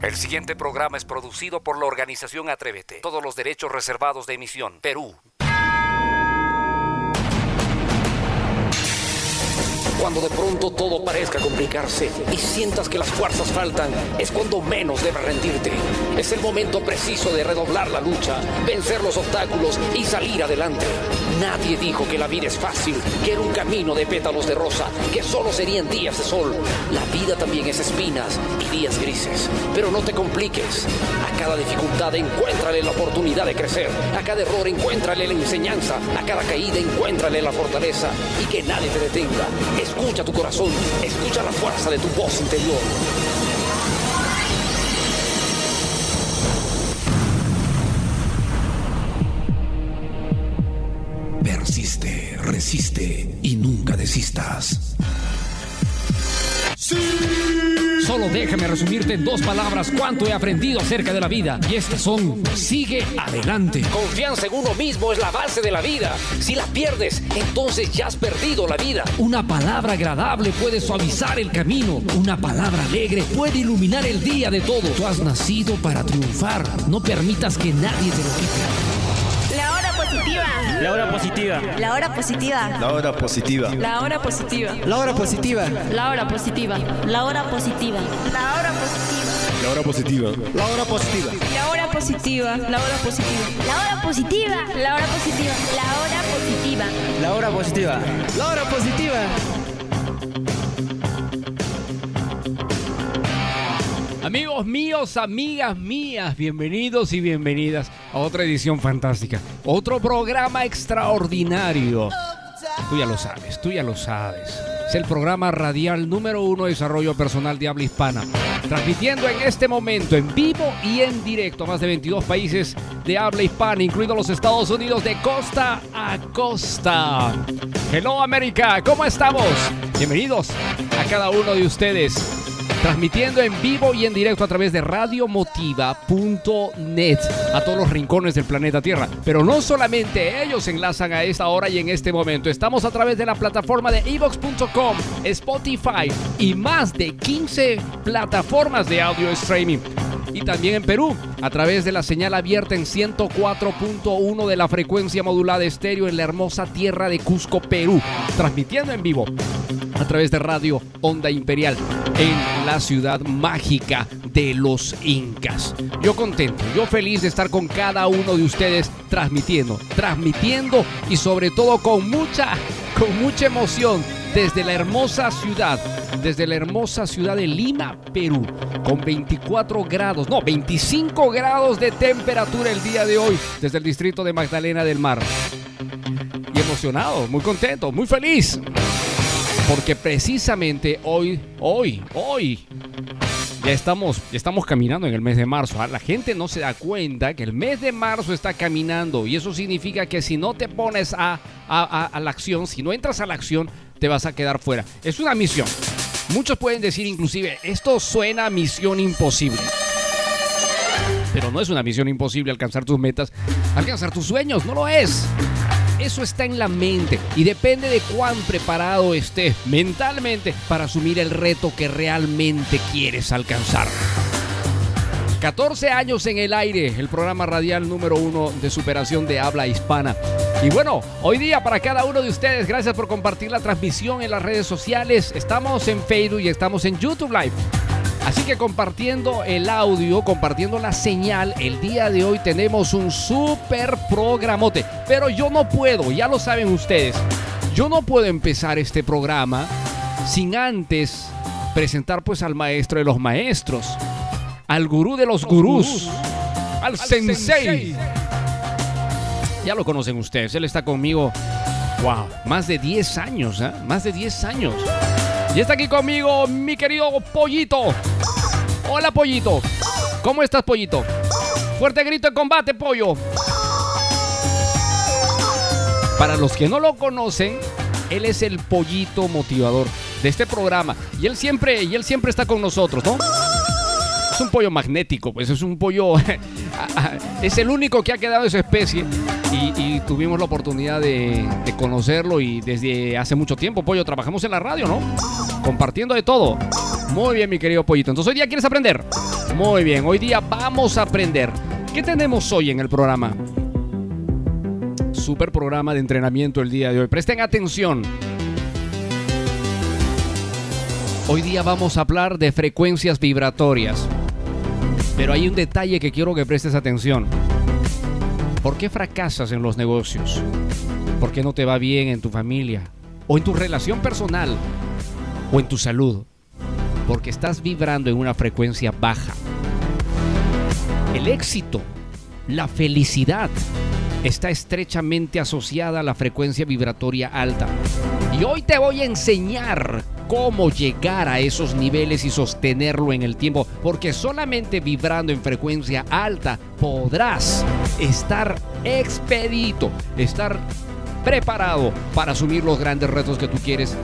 El siguiente programa es producido por la organización Atrévete. Todos los derechos reservados de emisión. Perú. Cuando de pronto todo parezca complicarse y sientas que las fuerzas faltan, es cuando menos debes rendirte. Es el momento preciso de redoblar la lucha, vencer los obstáculos y salir adelante. Nadie dijo que la vida es fácil, que era un camino de pétalos de rosa, que solo serían días de sol. La vida también es espinas y días grises. Pero no te compliques. A cada dificultad encuéntrale la oportunidad de crecer. A cada error encuéntrale la enseñanza. A cada caída encuéntrale la fortaleza. Y que nadie te detenga. Escucha tu corazón, escucha la fuerza de tu voz interior. Persiste, resiste y nunca desistas. Solo déjame resumirte en dos palabras cuánto he aprendido acerca de la vida. Y estas son, sigue adelante. Confianza en uno mismo es la base de la vida. Si la pierdes, entonces ya has perdido la vida. Una palabra agradable puede suavizar el camino. Una palabra alegre puede iluminar el día de todos. Tú has nacido para triunfar. No permitas que nadie te lo quite. La hora positiva. La hora positiva. La hora positiva. La hora positiva. La hora positiva. La hora positiva. La hora positiva. La hora positiva. La hora positiva. La hora positiva. La hora positiva. La hora positiva. La hora positiva. La hora positiva. La hora positiva. La hora positiva. La hora positiva. La hora positiva. Amigos míos, amigas mías, bienvenidos y bienvenidas a otra edición fantástica. Otro programa extraordinario. Tú ya lo sabes, tú ya lo sabes. Es el programa radial número uno de desarrollo personal de habla hispana. Transmitiendo en este momento en vivo y en directo a más de 22 países de habla hispana, incluidos los Estados Unidos de costa a costa. Hello América, ¿cómo estamos? Bienvenidos a cada uno de ustedes transmitiendo en vivo y en directo a través de radiomotiva.net a todos los rincones del planeta Tierra. Pero no solamente ellos enlazan a esta hora y en este momento. Estamos a través de la plataforma de evox.com, Spotify y más de 15 plataformas de audio streaming. Y también en Perú, a través de la señal abierta en 104.1 de la frecuencia modulada estéreo en la hermosa tierra de Cusco, Perú. Transmitiendo en vivo a través de Radio Onda Imperial en la ciudad mágica de los Incas. Yo contento, yo feliz de estar con cada uno de ustedes transmitiendo, transmitiendo y sobre todo con mucha, con mucha emoción desde la hermosa ciudad, desde la hermosa ciudad de Lima, Perú, con 24 grados, no, 25 grados de temperatura el día de hoy, desde el distrito de Magdalena del Mar. Y emocionado, muy contento, muy feliz. Porque precisamente hoy, hoy, hoy, ya estamos, ya estamos caminando en el mes de marzo. La gente no se da cuenta que el mes de marzo está caminando y eso significa que si no te pones a, a, a, a la acción, si no entras a la acción, te vas a quedar fuera. Es una misión. Muchos pueden decir inclusive, esto suena a misión imposible. Pero no es una misión imposible alcanzar tus metas, alcanzar tus sueños, no lo es. Eso está en la mente y depende de cuán preparado estés mentalmente para asumir el reto que realmente quieres alcanzar. 14 años en el aire, el programa radial número uno de superación de habla hispana. Y bueno, hoy día para cada uno de ustedes, gracias por compartir la transmisión en las redes sociales. Estamos en Facebook y estamos en YouTube Live. Así que compartiendo el audio, compartiendo la señal, el día de hoy tenemos un super programote. Pero yo no puedo, ya lo saben ustedes, yo no puedo empezar este programa sin antes presentar pues al maestro de los maestros, al gurú de los gurús, al, al sensei. sensei. Ya lo conocen ustedes, él está conmigo, wow, más de 10 años, ¿eh? más de 10 años. Y está aquí conmigo mi querido Pollito. Hola Pollito. ¿Cómo estás Pollito? Fuerte grito de combate, Pollo. Para los que no lo conocen, él es el pollito motivador de este programa. Y él siempre, y él siempre está con nosotros, ¿no? Es un pollo magnético, pues es un pollo. es el único que ha quedado de su especie. Y, tuvimos la oportunidad de, de, conocerlo y desde hace mucho tiempo, Pollo, trabajamos en la radio, ¿no? Compartiendo de todo. Muy bien, mi querido Pollito. Entonces hoy día quieres aprender. Muy bien, hoy día vamos a aprender. ¿Qué tenemos hoy en el programa? Super programa de entrenamiento el día de hoy. Presten atención. Hoy día vamos a hablar de frecuencias vibratorias. Pero hay un detalle que quiero que prestes atención. ¿Por qué fracasas en los negocios? ¿Por qué no te va bien en tu familia? ¿O en tu relación personal? ¿O en tu salud? Porque estás vibrando en una frecuencia baja. El éxito, la felicidad, está estrechamente asociada a la frecuencia vibratoria alta. Y hoy te voy a enseñar cómo llegar a esos niveles y sostenerlo en el tiempo, porque solamente vibrando en frecuencia alta podrás estar expedito, estar preparado para asumir los grandes retos que tú quieres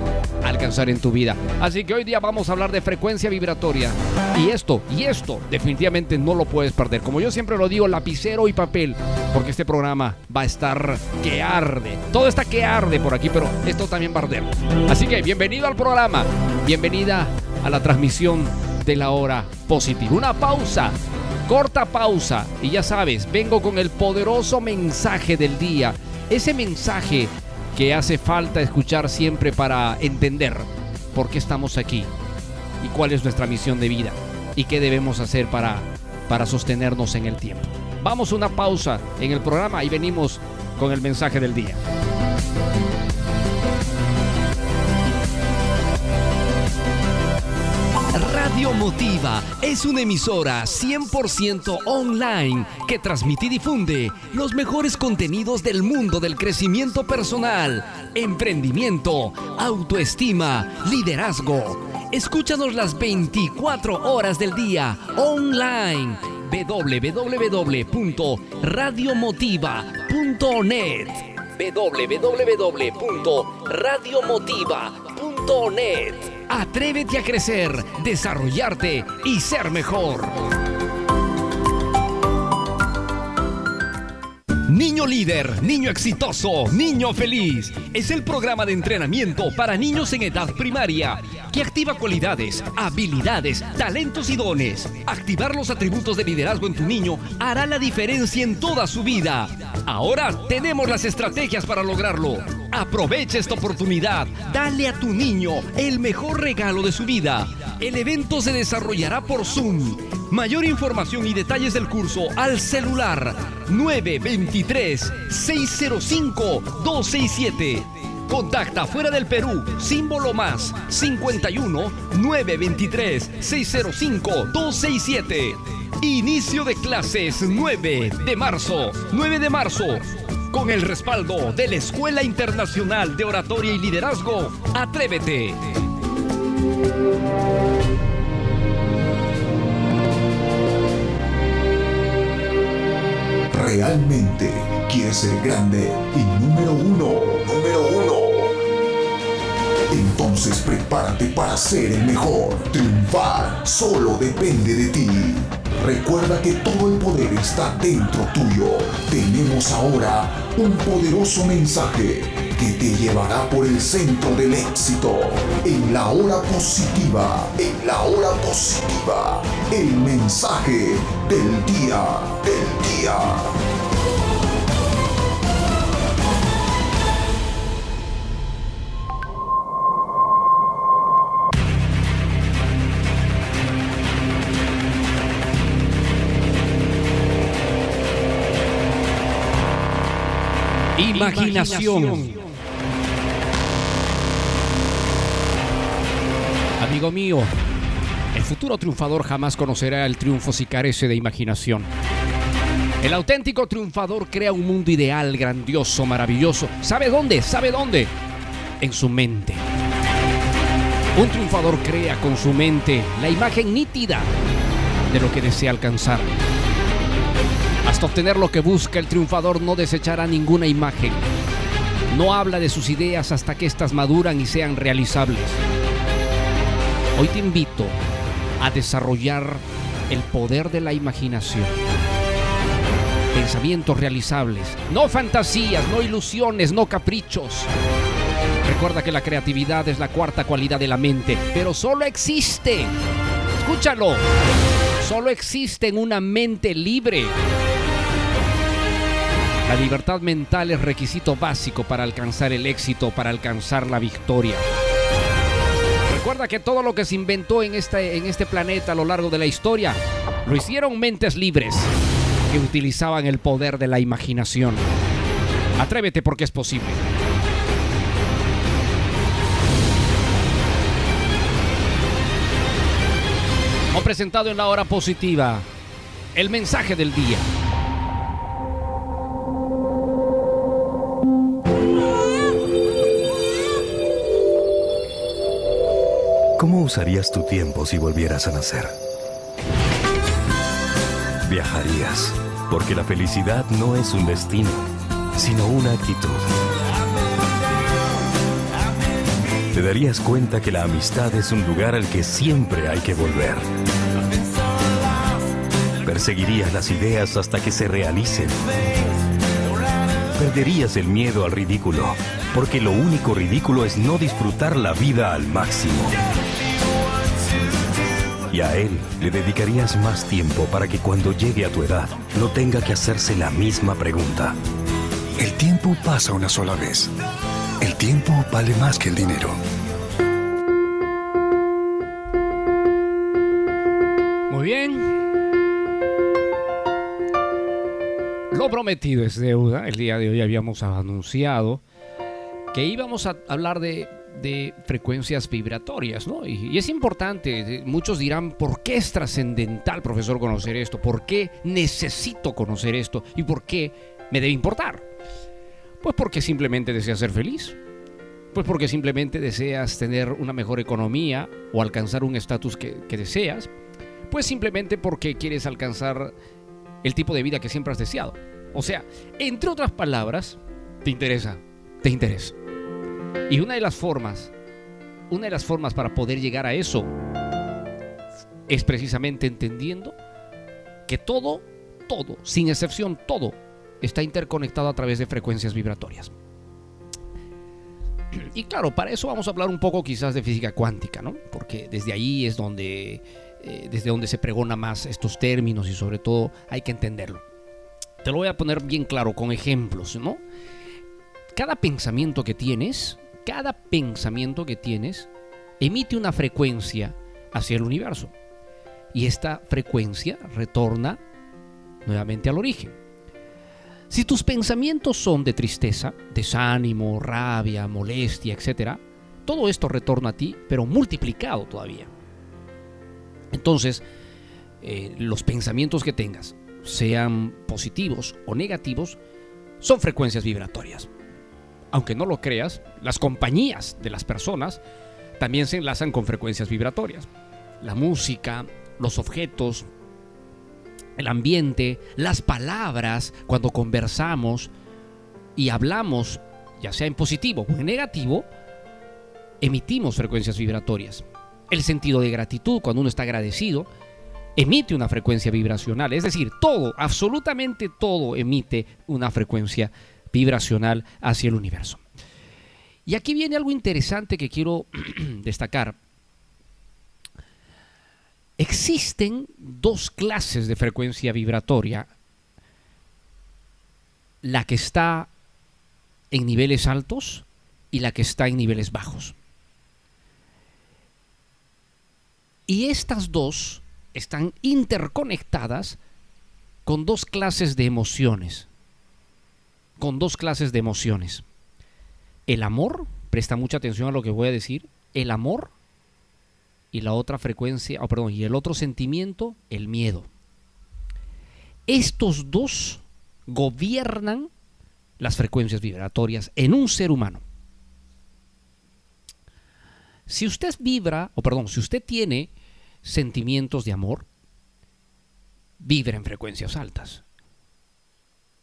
alcanzar en tu vida. Así que hoy día vamos a hablar de frecuencia vibratoria. Y esto, y esto definitivamente no lo puedes perder. Como yo siempre lo digo, lapicero y papel, porque este programa va a estar que arde. Todo está que arde por aquí, pero esto también va a arder. Así que bienvenido al programa, bienvenida a la transmisión de la hora positiva. Una pausa corta pausa y ya sabes, vengo con el poderoso mensaje del día ese mensaje que hace falta escuchar siempre para entender por qué estamos aquí y cuál es nuestra misión de vida y qué debemos hacer para, para sostenernos en el tiempo. Vamos a una pausa en el programa y venimos con el mensaje del día. Radio Motiva es una emisora 100% online que transmite y difunde los mejores contenidos del mundo del crecimiento personal, emprendimiento, autoestima, liderazgo. Escúchanos las 24 horas del día online. www.radiomotiva.net www.radiomotiva.net Atrévete a crecer, desarrollarte y ser mejor. Niño líder, niño exitoso, niño feliz. Es el programa de entrenamiento para niños en edad primaria que activa cualidades, habilidades, talentos y dones. Activar los atributos de liderazgo en tu niño hará la diferencia en toda su vida. Ahora tenemos las estrategias para lograrlo. Aprovecha esta oportunidad. Dale a tu niño el mejor regalo de su vida. El evento se desarrollará por Zoom. Mayor información y detalles del curso al celular 923 605 267. Contacta fuera del Perú, símbolo más 51 923 605 267. Inicio de clases 9 de marzo, 9 de marzo. Con el respaldo de la Escuela Internacional de Oratoria y Liderazgo, Atrévete. ¿Realmente quieres ser grande y número uno? Número uno. Entonces prepárate para ser el mejor. Triunfar solo depende de ti. Recuerda que todo el poder está dentro tuyo. Tenemos ahora un poderoso mensaje que te llevará por el centro del éxito. En la hora positiva, en la hora positiva, el mensaje del día, del día. Imaginación. Amigo mío, el futuro triunfador jamás conocerá el triunfo si carece de imaginación. El auténtico triunfador crea un mundo ideal, grandioso, maravilloso. ¿Sabe dónde? ¿Sabe dónde? En su mente. Un triunfador crea con su mente la imagen nítida de lo que desea alcanzar. Hasta obtener lo que busca, el triunfador no desechará ninguna imagen. No habla de sus ideas hasta que éstas maduran y sean realizables. Hoy te invito a desarrollar el poder de la imaginación. Pensamientos realizables, no fantasías, no ilusiones, no caprichos. Recuerda que la creatividad es la cuarta cualidad de la mente, pero solo existe. Escúchalo. Solo existe en una mente libre. La libertad mental es requisito básico para alcanzar el éxito, para alcanzar la victoria. Recuerda que todo lo que se inventó en este, en este planeta a lo largo de la historia lo hicieron mentes libres que utilizaban el poder de la imaginación. Atrévete porque es posible. Hemos presentado en la hora positiva el mensaje del día. Usarías tu tiempo si volvieras a nacer? Viajarías, porque la felicidad no es un destino, sino una actitud. Te darías cuenta que la amistad es un lugar al que siempre hay que volver. Perseguirías las ideas hasta que se realicen. Perderías el miedo al ridículo, porque lo único ridículo es no disfrutar la vida al máximo. Y a él le dedicarías más tiempo para que cuando llegue a tu edad no tenga que hacerse la misma pregunta. El tiempo pasa una sola vez. El tiempo vale más que el dinero. Muy bien. Lo prometido es deuda. El día de hoy habíamos anunciado que íbamos a hablar de, de frecuencias vibratorias, ¿no? Y, es importante. Muchos dirán, ¿por qué es trascendental, profesor, conocer esto? ¿Por qué necesito conocer esto? ¿Y por qué me debe importar? Pues porque simplemente deseas ser feliz. Pues porque simplemente deseas tener una mejor economía o alcanzar un estatus que deseas. Pues simplemente porque quieres alcanzar el tipo de vida que siempre has deseado. O sea, entre otras palabras, te interesa, te interesa. Y una de las formas, una de las formas para poder llegar a eso es precisamente entendiendo que todo, todo, sin excepción, todo está interconectado a través de frecuencias vibratorias. Y claro, para eso vamos a hablar un poco quizás de física cuántica, ¿no? Porque desde ahí es donde, eh, desde donde se pregona más estos términos y sobre todo hay que entenderlo. Te lo voy a poner bien claro con ejemplos, ¿no? Cada pensamiento que tienes, cada pensamiento que tienes emite una frecuencia hacia el universo. Y esta frecuencia retorna nuevamente al origen. Si tus pensamientos son de tristeza, desánimo, rabia, molestia, etc., todo esto retorna a ti, pero multiplicado todavía. Entonces, eh, los pensamientos que tengas, sean positivos o negativos, son frecuencias vibratorias. Aunque no lo creas, las compañías de las personas también se enlazan con frecuencias vibratorias. La música, los objetos, el ambiente, las palabras, cuando conversamos y hablamos, ya sea en positivo o en negativo, emitimos frecuencias vibratorias. El sentido de gratitud, cuando uno está agradecido, emite una frecuencia vibracional. Es decir, todo, absolutamente todo emite una frecuencia vibracional hacia el universo. Y aquí viene algo interesante que quiero destacar. Existen dos clases de frecuencia vibratoria. La que está en niveles altos y la que está en niveles bajos. Y estas dos están interconectadas con dos clases de emociones. Con dos clases de emociones. El amor, presta mucha atención a lo que voy a decir, el amor y la otra frecuencia, oh, perdón, y el otro sentimiento, el miedo. Estos dos gobiernan las frecuencias vibratorias en un ser humano. Si usted vibra, o perdón, si usted tiene sentimientos de amor, vibra en frecuencias altas.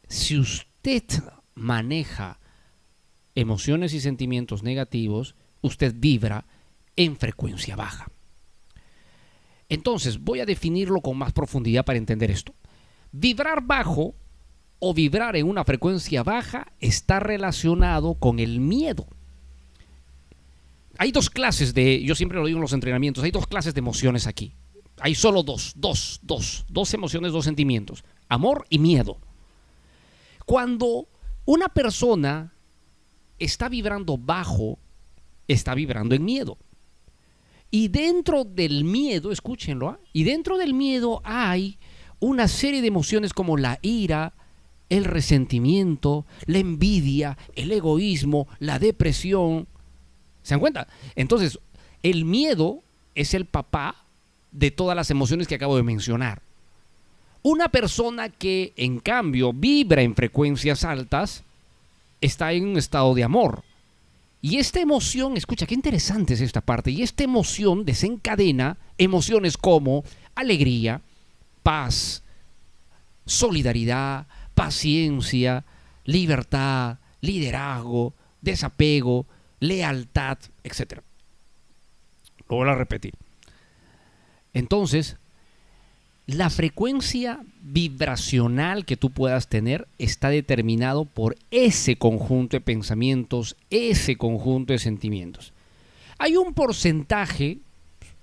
Si usted maneja emociones y sentimientos negativos, usted vibra en frecuencia baja. Entonces, voy a definirlo con más profundidad para entender esto. Vibrar bajo o vibrar en una frecuencia baja está relacionado con el miedo. Hay dos clases de, yo siempre lo digo en los entrenamientos, hay dos clases de emociones aquí. Hay solo dos, dos, dos, dos emociones, dos sentimientos. Amor y miedo. Cuando una persona está vibrando bajo, está vibrando en miedo. Y dentro del miedo, escúchenlo, ¿ah? y dentro del miedo hay una serie de emociones como la ira, el resentimiento, la envidia, el egoísmo, la depresión. ¿Se dan cuenta? Entonces, el miedo es el papá de todas las emociones que acabo de mencionar. Una persona que en cambio vibra en frecuencias altas está en un estado de amor. Y esta emoción, escucha, qué interesante es esta parte, y esta emoción desencadena emociones como alegría, paz, solidaridad, paciencia, libertad, liderazgo, desapego, lealtad, etc. Lo voy a repetir. Entonces, la frecuencia vibracional que tú puedas tener está determinado por ese conjunto de pensamientos, ese conjunto de sentimientos. Hay un porcentaje,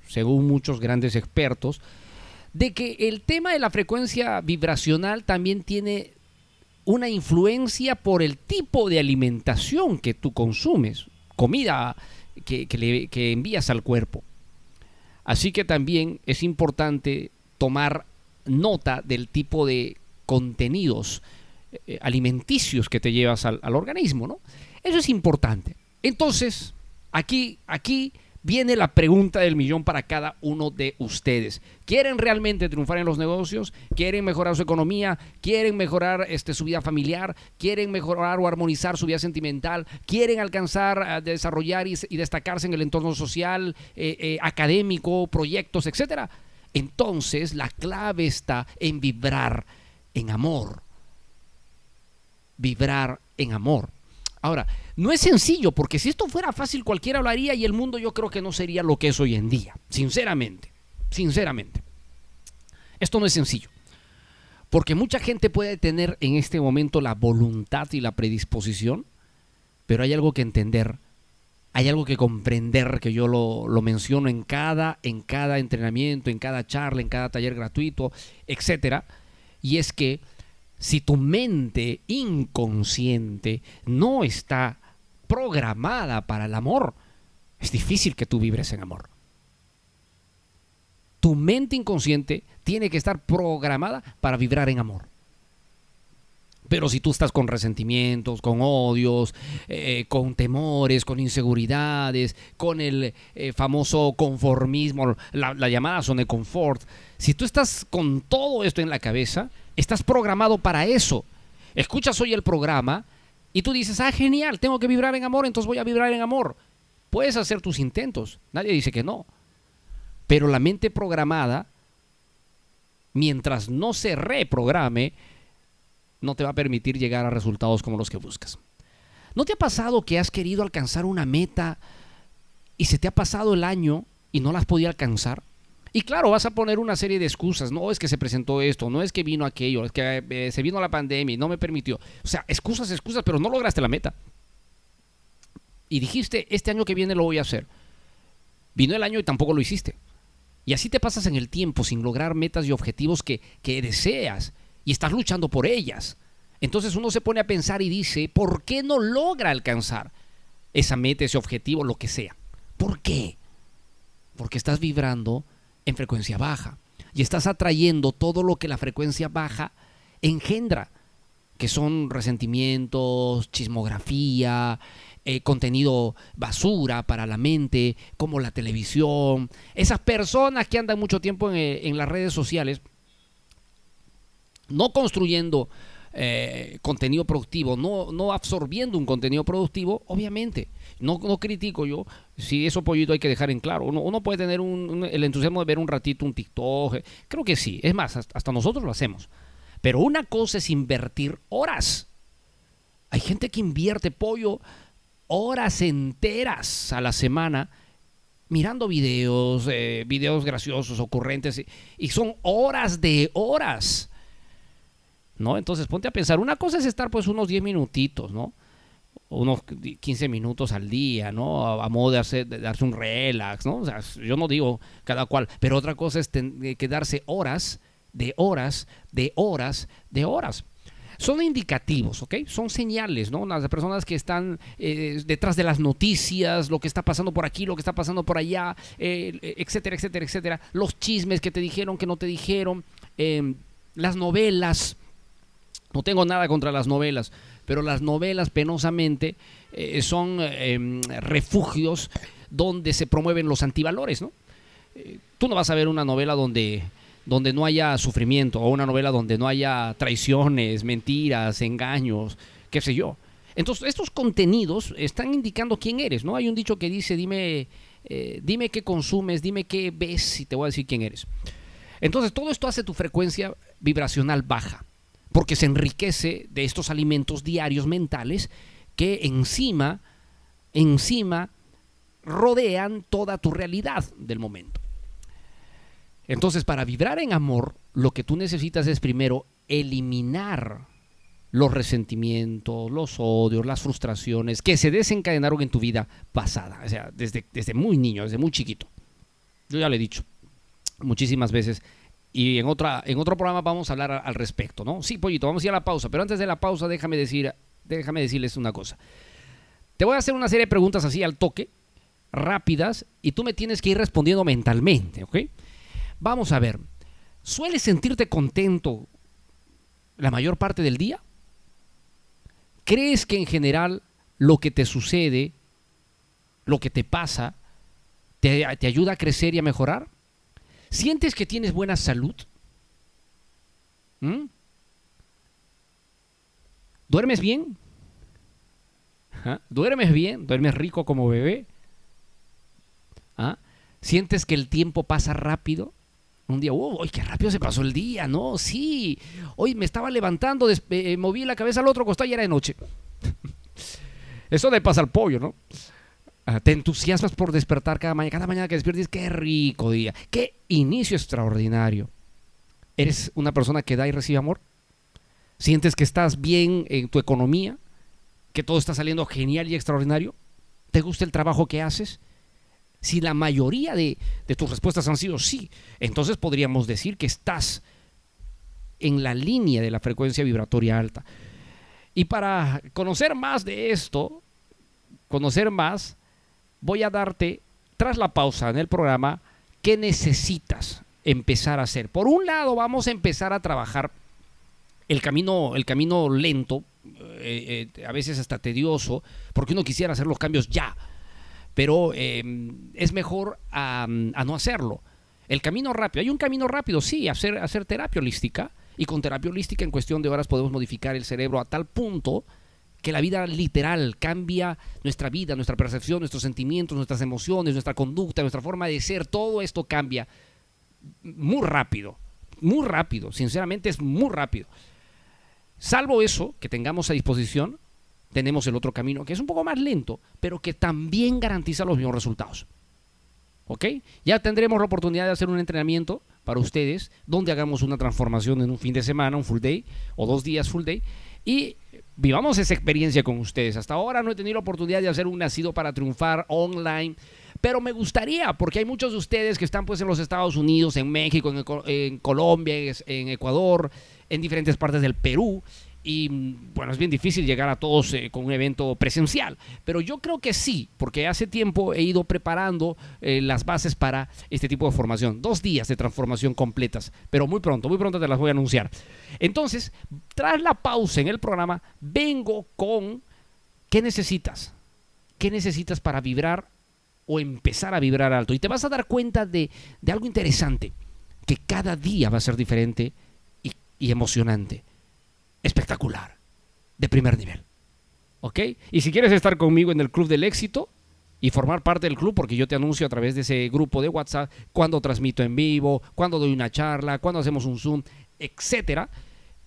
según muchos grandes expertos, de que el tema de la frecuencia vibracional también tiene una influencia por el tipo de alimentación que tú consumes, comida que, que envías al cuerpo. Así que también es importante tomar nota del tipo de contenidos eh, alimenticios que te llevas al, organismo, ¿no? Eso es importante. Entonces, aquí, aquí viene la pregunta del millón para cada uno de ustedes. ¿Quieren realmente triunfar en los negocios? ¿Quieren mejorar su economía? ¿Quieren mejorar este, su vida familiar? ¿Quieren mejorar o armonizar su vida sentimental? ¿Quieren alcanzar, a desarrollar y, destacarse en el entorno social, eh, eh, académico, proyectos, etcétera? Entonces la clave está en vibrar en amor. Vibrar en amor. Ahora, no es sencillo, porque si esto fuera fácil cualquiera hablaría y el mundo yo creo que no sería lo que es hoy en día, sinceramente, sinceramente. Esto no es sencillo, porque mucha gente puede tener en este momento la voluntad y la predisposición, pero hay algo que entender hay algo que comprender que yo lo, menciono en cada, en cada entrenamiento, en cada charla, en cada taller gratuito, etcétera, y es que si tu mente inconsciente no está programada para el amor, es difícil que tú vibres en amor. Tu mente inconsciente tiene que estar programada para vibrar en amor. Pero si tú estás con resentimientos, con odios, eh, con temores, con inseguridades, con el eh, famoso conformismo, la, llamada zona de confort, si tú estás con todo esto en la cabeza, estás programado para eso. Escuchas hoy el programa y tú dices, ah, genial, tengo que vibrar en amor, entonces voy a vibrar en amor. Puedes hacer tus intentos, nadie dice que no. Pero la mente programada, mientras no se reprograme, no te va a permitir llegar a resultados como los que buscas. ¿No te ha pasado que has querido alcanzar una meta y se te ha pasado el año y no la has podido alcanzar? Y claro, vas a poner una serie de excusas. No es que se presentó esto, no es que vino aquello, es que eh, se vino la pandemia y no me permitió. O sea, excusas, excusas, pero no lograste la meta. Y dijiste, este año que viene lo voy a hacer. Vino el año y tampoco lo hiciste. Y así te pasas en el tiempo sin lograr metas y objetivos que, que deseas y estás luchando por ellas. Entonces uno se pone a pensar y dice, ¿por qué no logra alcanzar esa meta, ese objetivo, lo que sea? ¿Por qué? Porque estás vibrando en frecuencia baja y estás atrayendo todo lo que la frecuencia baja engendra, que son resentimientos, chismografía, eh, contenido basura para la mente, como la televisión. Esas personas que andan mucho tiempo en, eh, en las redes sociales, no construyendo eh, contenido productivo, no, no absorbiendo un contenido productivo, obviamente. No, no critico yo, si eso pollito hay que dejar en claro. Uno, puede tener el entusiasmo de ver un ratito un TikTok, eh, creo que sí, es más, hasta nosotros lo hacemos. Pero una cosa es invertir horas. Hay gente que invierte pollo horas enteras a la semana mirando videos, eh, videos graciosos, ocurrentes, y son horas de horas ¿no? Entonces ponte a pensar, una cosa es estar pues unos 10 minutitos, ¿no? unos 15 minutos al día, ¿no? A, a modo de, hacer, darse un relax, ¿no? O sea, yo no digo cada cual, pero otra cosa es eh, quedarse horas, de horas, de horas, de horas. Son indicativos, ¿ok? Son señales, ¿no? Las personas que están eh, detrás de las noticias, lo que está pasando por aquí, lo que está pasando por allá, eh, etcétera, etcétera, etcétera. Los chismes que te dijeron, que no te dijeron, eh, las novelas. No tengo nada contra las novelas, pero las novelas penosamente eh, son eh, refugios donde se promueven los antivalores, ¿no? Eh, tú no vas a ver una novela donde, donde no haya sufrimiento o una novela donde no haya traiciones, mentiras, engaños, qué sé yo. Entonces, estos contenidos están indicando quién eres, ¿no? Hay un dicho que dice, dime, eh, dime qué consumes, dime qué ves y te voy a decir quién eres. Entonces, todo esto hace tu frecuencia vibracional baja, porque se enriquece de estos alimentos diarios mentales que encima, encima, rodean toda tu realidad del momento. Entonces, para vibrar en amor, lo que tú necesitas es primero eliminar los resentimientos, los odios, las frustraciones que se desencadenaron en tu vida pasada, o sea, desde, desde muy niño, desde muy chiquito. Yo ya le he dicho muchísimas veces y en, otra, en otro programa vamos a hablar al respecto, ¿no? Sí, pollito, vamos a ir a la pausa, pero antes de la pausa déjame, decir, déjame decirles una cosa. Te voy a hacer una serie de preguntas así al toque, rápidas, y tú me tienes que ir respondiendo mentalmente, ¿ok? Vamos a ver, ¿sueles sentirte contento la mayor parte del día? ¿Crees que en general lo que te sucede, lo que te pasa, te, te ayuda a crecer y a mejorar? ¿Sientes que tienes buena salud? ¿Mm? ¿Duermes bien? ¿Ah? ¿Duermes bien? ¿Duermes rico como bebé? ¿Ah? ¿Sientes que el tiempo pasa rápido? Un día, ¡oh, qué rápido se pasó el día! No, sí. Hoy me estaba levantando, des- eh, moví la cabeza al otro costado y era de noche. Eso le pasa al pollo, ¿no? Ah, te entusiasmas por despertar cada mañana. Cada mañana que despiertes, qué rico día. Qué inicio extraordinario. ¿Eres una persona que da y recibe amor? ¿Sientes que estás bien en tu economía? ¿Que todo está saliendo genial y extraordinario? ¿Te gusta el trabajo que haces? Si la mayoría de, de tus respuestas han sido sí, entonces podríamos decir que estás en la línea de la frecuencia vibratoria alta. Y para conocer más de esto, conocer más, voy a darte, tras la pausa en el programa, qué necesitas empezar a hacer. Por un lado, vamos a empezar a trabajar el camino, el camino lento, eh, eh, a veces hasta tedioso, porque uno quisiera hacer los cambios ya, pero eh, es mejor a, a no hacerlo. El camino rápido, hay un camino rápido, sí, hacer, hacer terapia holística, y con terapia holística en cuestión de horas podemos modificar el cerebro a tal punto que la vida literal cambia nuestra vida, nuestra percepción, nuestros sentimientos, nuestras emociones, nuestra conducta, nuestra forma de ser, todo esto cambia muy rápido, muy rápido, sinceramente es muy rápido. Salvo eso, que tengamos a disposición, tenemos el otro camino, que es un poco más lento, pero que también garantiza los mismos resultados. ¿Ok? Ya tendremos la oportunidad de hacer un entrenamiento para ustedes, donde hagamos una transformación en un fin de semana, un full day, o dos días full day, y vivamos esa experiencia con ustedes. Hasta ahora no he tenido la oportunidad de hacer un nacido para triunfar online, pero me gustaría, porque hay muchos de ustedes que están pues en los Estados Unidos, en México, en, en Colombia, en Ecuador, en diferentes partes del Perú, y bueno, es bien difícil llegar a todos eh, con un evento presencial, pero yo creo que sí, porque hace tiempo he ido preparando eh, las bases para este tipo de formación. Dos días de transformación completas, pero muy pronto, muy pronto te las voy a anunciar. Entonces, tras la pausa en el programa, vengo con ¿qué necesitas? ¿Qué necesitas para vibrar o empezar a vibrar alto? Y te vas a dar cuenta de, de algo interesante, que cada día va a ser diferente y emocionante espectacular, de primer nivel. ¿Ok? Y si quieres estar conmigo en el Club del Éxito y formar parte del club, porque yo te anuncio a través de ese grupo de WhatsApp cuando transmito en vivo, cuando doy una charla, cuando hacemos un Zoom, etcétera.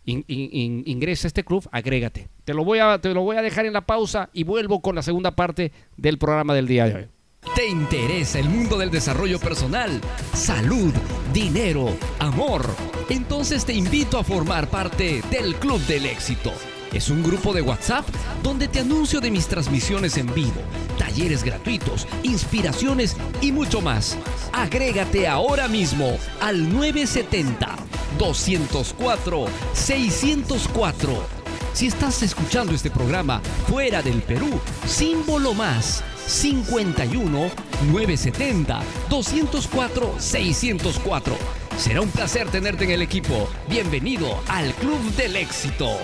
in- in- in- ingresa a este club, agrégate. Te lo, voy a, te lo voy a dejar en la pausa y vuelvo con la segunda parte del programa del día de hoy. ¿Te interesa el mundo del desarrollo personal, salud, dinero, amor? Entonces te invito a formar parte del Club del Éxito. Es un grupo de WhatsApp donde te anuncio de mis transmisiones en vivo, talleres gratuitos, inspiraciones y mucho más. Agrégate ahora mismo al 970 204 604. Si estás escuchando este programa fuera del Perú, símbolo más 51 970 204 604. Será un placer tenerte en el equipo. Bienvenido al Club del Éxito.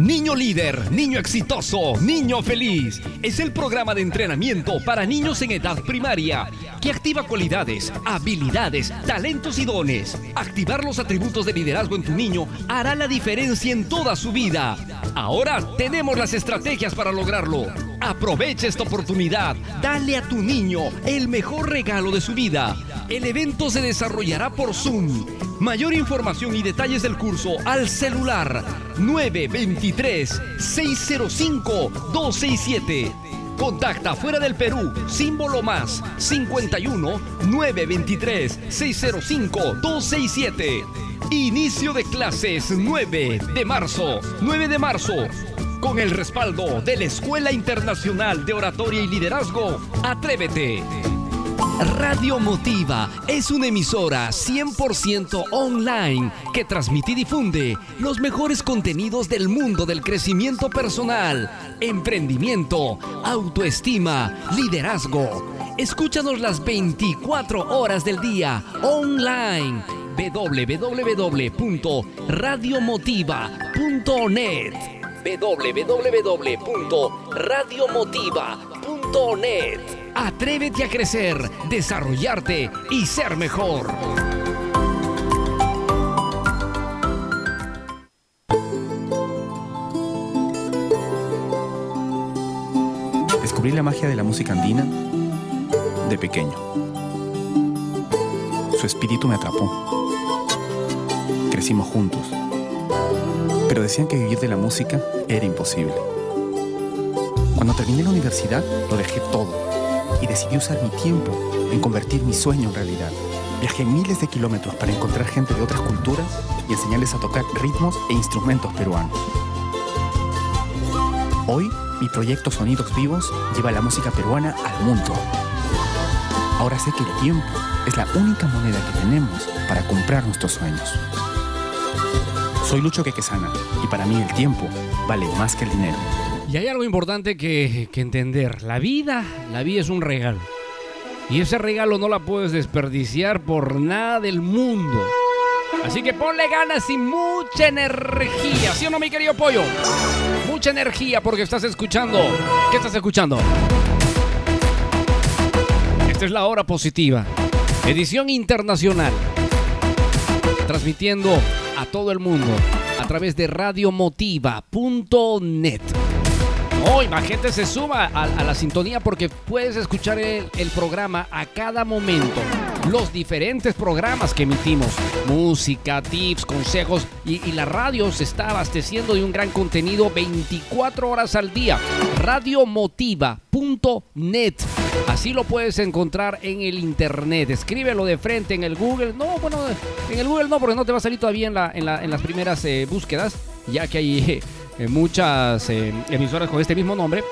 Niño líder, niño exitoso, niño feliz. Es el programa de entrenamiento para niños en edad primaria que activa cualidades, habilidades, talentos y dones. Activar los atributos de liderazgo en tu niño hará la diferencia en toda su vida. Ahora tenemos las estrategias para lograrlo. Aprovecha esta oportunidad. Dale a tu niño el mejor regalo de su vida. El evento se desarrollará por Zoom. Mayor información y detalles del curso al celular 923-605-267. Contacta fuera del Perú, símbolo más 51 923 605 267. Inicio de clases 9 de marzo. 9 de marzo. Con el respaldo de la Escuela Internacional de Oratoria y Liderazgo, Atrévete. Radio Motiva es una emisora 100% online que transmite y difunde los mejores contenidos del mundo del crecimiento personal, emprendimiento, autoestima, liderazgo. Escúchanos las 24 horas del día online. www.radiomotiva.net www.radiomotiva.net Atrévete a crecer, desarrollarte y ser mejor. Descubrí la magia de la música andina de pequeño. Su espíritu me atrapó. Crecimos juntos. Pero decían que vivir de la música era imposible. Cuando terminé la universidad, lo dejé todo y decidí usar mi tiempo en convertir mi sueño en realidad. Viajé miles de kilómetros para encontrar gente de otras culturas y enseñarles a tocar ritmos e instrumentos peruanos. Hoy, mi proyecto Sonidos Vivos lleva la música peruana al mundo. Ahora sé que el tiempo es la única moneda que tenemos para comprar nuestros sueños. Soy Lucho Quequesana y para mí el tiempo vale más que el dinero. Y hay algo importante que, entender. La vida, la vida es un regalo. Y ese regalo no la puedes desperdiciar por nada del mundo. Así que ponle ganas y mucha energía. ¿Sí o no, mi querido pollo? Mucha energía porque estás escuchando. ¿Qué estás escuchando? Esta es la hora positiva. Edición internacional. Transmitiendo a todo el mundo a través de radiomotiva.net. Hoy más gente se suma a, la sintonía porque puedes escuchar el, programa a cada momento. Los diferentes programas que emitimos. Música, tips, consejos. Y, la radio se está abasteciendo de un gran contenido 24 horas al día. Radiomotiva.net. Así lo puedes encontrar en el internet. Escríbelo de frente en el Google. No, bueno, en el Google no, porque no te va a salir todavía en, la, en, la, en las primeras eh, búsquedas. Ya que hay muchas eh, emisoras con este mismo nombre.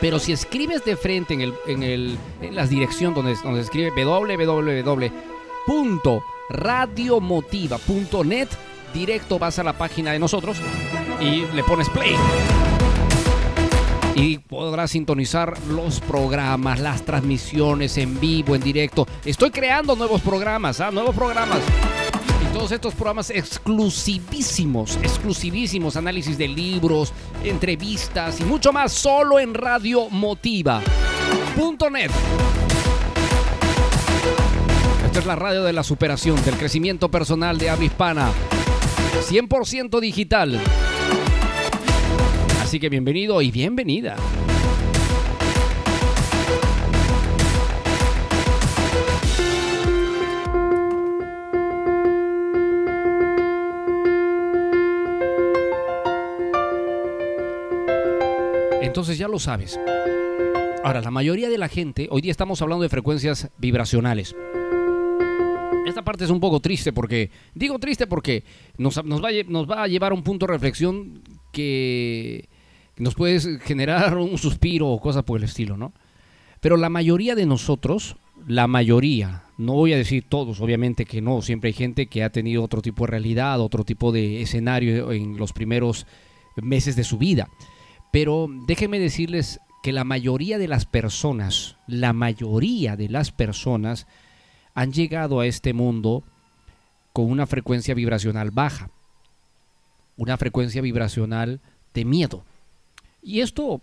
Pero si escribes de frente en, el, en, el, en la dirección donde, donde se escribe www.radiomotiva.net, directo vas a la página de nosotros y le pones play. Y podrás sintonizar los programas, las transmisiones en vivo, en directo. Estoy creando nuevos programas, ¿ah? nuevos programas todos estos programas exclusivísimos, exclusivísimos, análisis de libros, entrevistas y mucho más solo en Radio Motiva.net. Esta es la radio de la superación, del crecimiento personal de habla hispana. 100% digital. Así que bienvenido y bienvenida. Entonces ya lo sabes. Ahora, la mayoría de la gente, hoy día estamos hablando de frecuencias vibracionales. Esta parte es un poco triste porque, digo triste porque nos, nos, va, nos va a llevar a un punto de reflexión que nos puede generar un suspiro o cosas por el estilo, ¿no? Pero la mayoría de nosotros, la mayoría, no voy a decir todos, obviamente que no, siempre hay gente que ha tenido otro tipo de realidad, otro tipo de escenario en los primeros meses de su vida. Pero déjenme decirles que la mayoría de las personas, la mayoría de las personas han llegado a este mundo con una frecuencia vibracional baja, una frecuencia vibracional de miedo. Y esto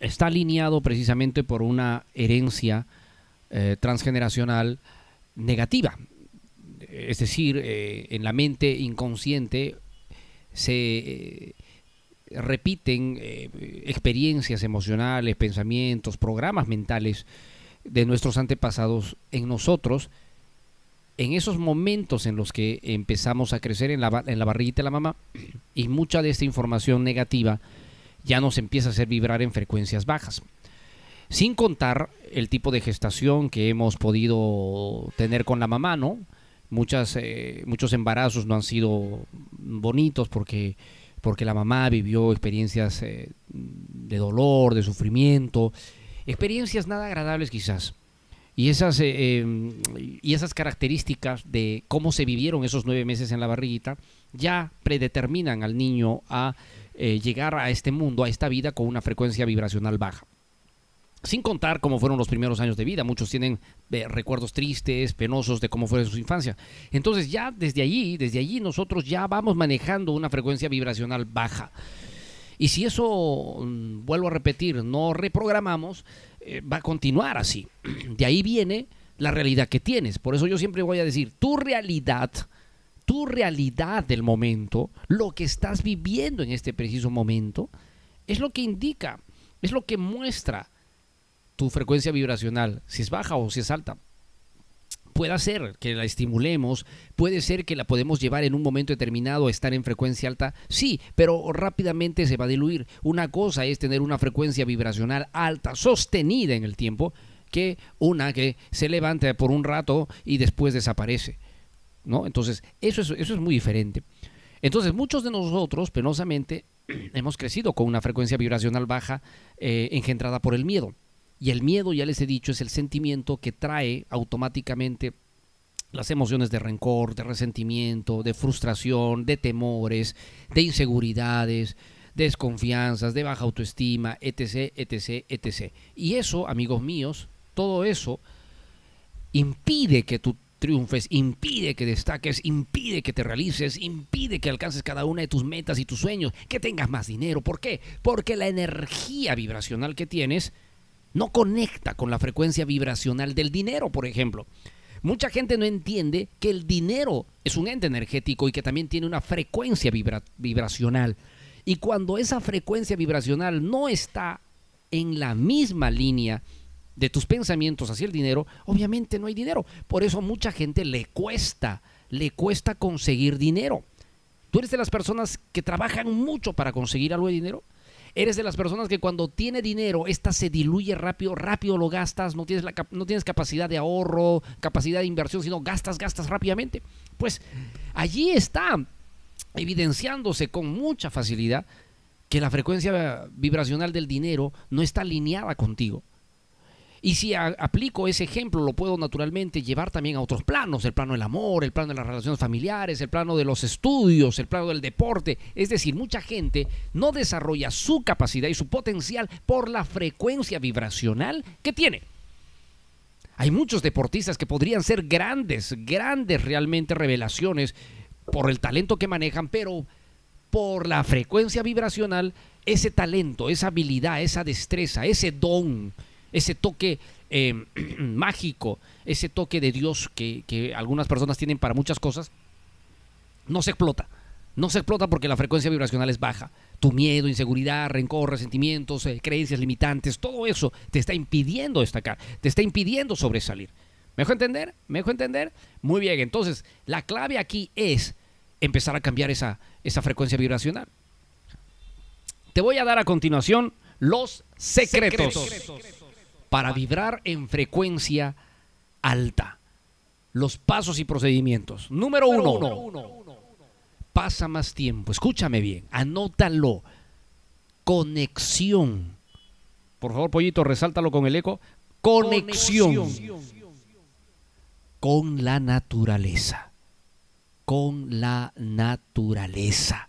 está alineado precisamente por una herencia eh, transgeneracional negativa. Es decir, eh, en la mente inconsciente se eh, repiten experiencias emocionales, pensamientos, programas mentales de nuestros antepasados en nosotros, en esos momentos en los que empezamos a crecer en la, en la barriguita de la mamá y mucha de esta información negativa ya nos empieza a hacer vibrar en frecuencias bajas. Sin contar el tipo de gestación que hemos podido tener con la mamá, ¿no? Muchas, eh, muchos embarazos no han sido bonitos porque, porque la mamá vivió experiencias eh, de dolor, de sufrimiento, experiencias nada agradables quizás. Y esas, eh, em, y esas características de cómo se vivieron esos nueve meses en la barriguita ya predeterminan al niño a eh, llegar a este mundo, a esta vida con una frecuencia vibracional baja. Sin contar cómo fueron los primeros años de vida. Muchos tienen eh, recuerdos tristes, penosos de cómo fue su infancia. Entonces ya desde allí, desde allí nosotros ya vamos manejando una frecuencia vibracional baja. Y si eso, mm, vuelvo a repetir, no reprogramamos, eh, va a continuar así. De ahí viene la realidad que tienes. Por eso yo siempre voy a decir, tu realidad tu realidad del momento, lo que estás viviendo en este preciso momento, es lo que indica, es lo que muestra tu frecuencia vibracional, si es baja o si es alta. Puede ser que la estimulemos, puede ser que la podemos llevar en un momento determinado a estar en frecuencia alta, sí, pero rápidamente se va a diluir. Una cosa es tener una frecuencia vibracional alta, sostenida en el tiempo, que una que se levanta por un rato y después desaparece. Entonces, eso es, eso es muy diferente. Entonces, muchos de nosotros, penosamente, hemos crecido con una frecuencia vibracional baja eh, engendrada por el miedo. Y el miedo, ya les he dicho, es el sentimiento que trae automáticamente las emociones de rencor, de resentimiento, de frustración, de temores, de inseguridades, desconfianzas, de baja autoestima, etc., etc., etc. Y eso, amigos míos, todo eso impide que tú triunfes, impide que destaques, impide que te realices, impide que alcances cada una de tus metas y tus sueños, que tengas más dinero. ¿Por qué? Porque la energía vibracional que tienes no conecta con la frecuencia vibracional del dinero, por ejemplo. Mucha gente no entiende que el dinero es un ente energético y que también tiene una frecuencia vibracional. Y cuando esa frecuencia vibracional no está en la misma línea de tus pensamientos hacia el dinero, obviamente no hay dinero. Por eso mucha gente le cuesta, le cuesta conseguir dinero. ¿Tú eres de las personas que trabajan mucho para conseguir algo de dinero? Eres de las personas que cuando tiene dinero, esta se diluye rápido, rápido lo gastas, no tienes, la, no tienes capacidad de ahorro, capacidad de inversión, sino gastas, gastas rápidamente. Pues allí está evidenciándose con mucha facilidad que la frecuencia vibracional del dinero no está alineada contigo. Y si aplico ese ejemplo, lo puedo naturalmente llevar también a otros planos, el plano del amor, el plano de las relaciones familiares, el plano de los estudios, el plano del deporte. Es decir, mucha gente no desarrolla su capacidad y su potencial por la frecuencia vibracional que tiene. Hay muchos deportistas que podrían ser grandes, grandes realmente revelaciones por el talento que manejan, pero por la frecuencia vibracional, ese talento, esa habilidad, esa destreza, ese don, ese toque eh, mágico, ese toque de Dios que, algunas personas tienen para muchas cosas, no se explota. No se explota porque la frecuencia vibracional es baja. Tu miedo, inseguridad, rencor, resentimientos, eh, creencias limitantes, todo eso te está impidiendo destacar, te está impidiendo sobresalir. ¿Me dejo entender? ¿Me dejo entender? Muy bien, entonces la clave aquí es empezar a cambiar esa, esa frecuencia vibracional. Te voy a dar a continuación los secretos para vibrar en frecuencia alta. los pasos y procedimientos. Número, uno, pasa más tiempo. Escúchame bien, anótalo. Conexión. Por favor, pollito, resáltalo con el eco. Conexión. Con la naturaleza. Con la naturaleza.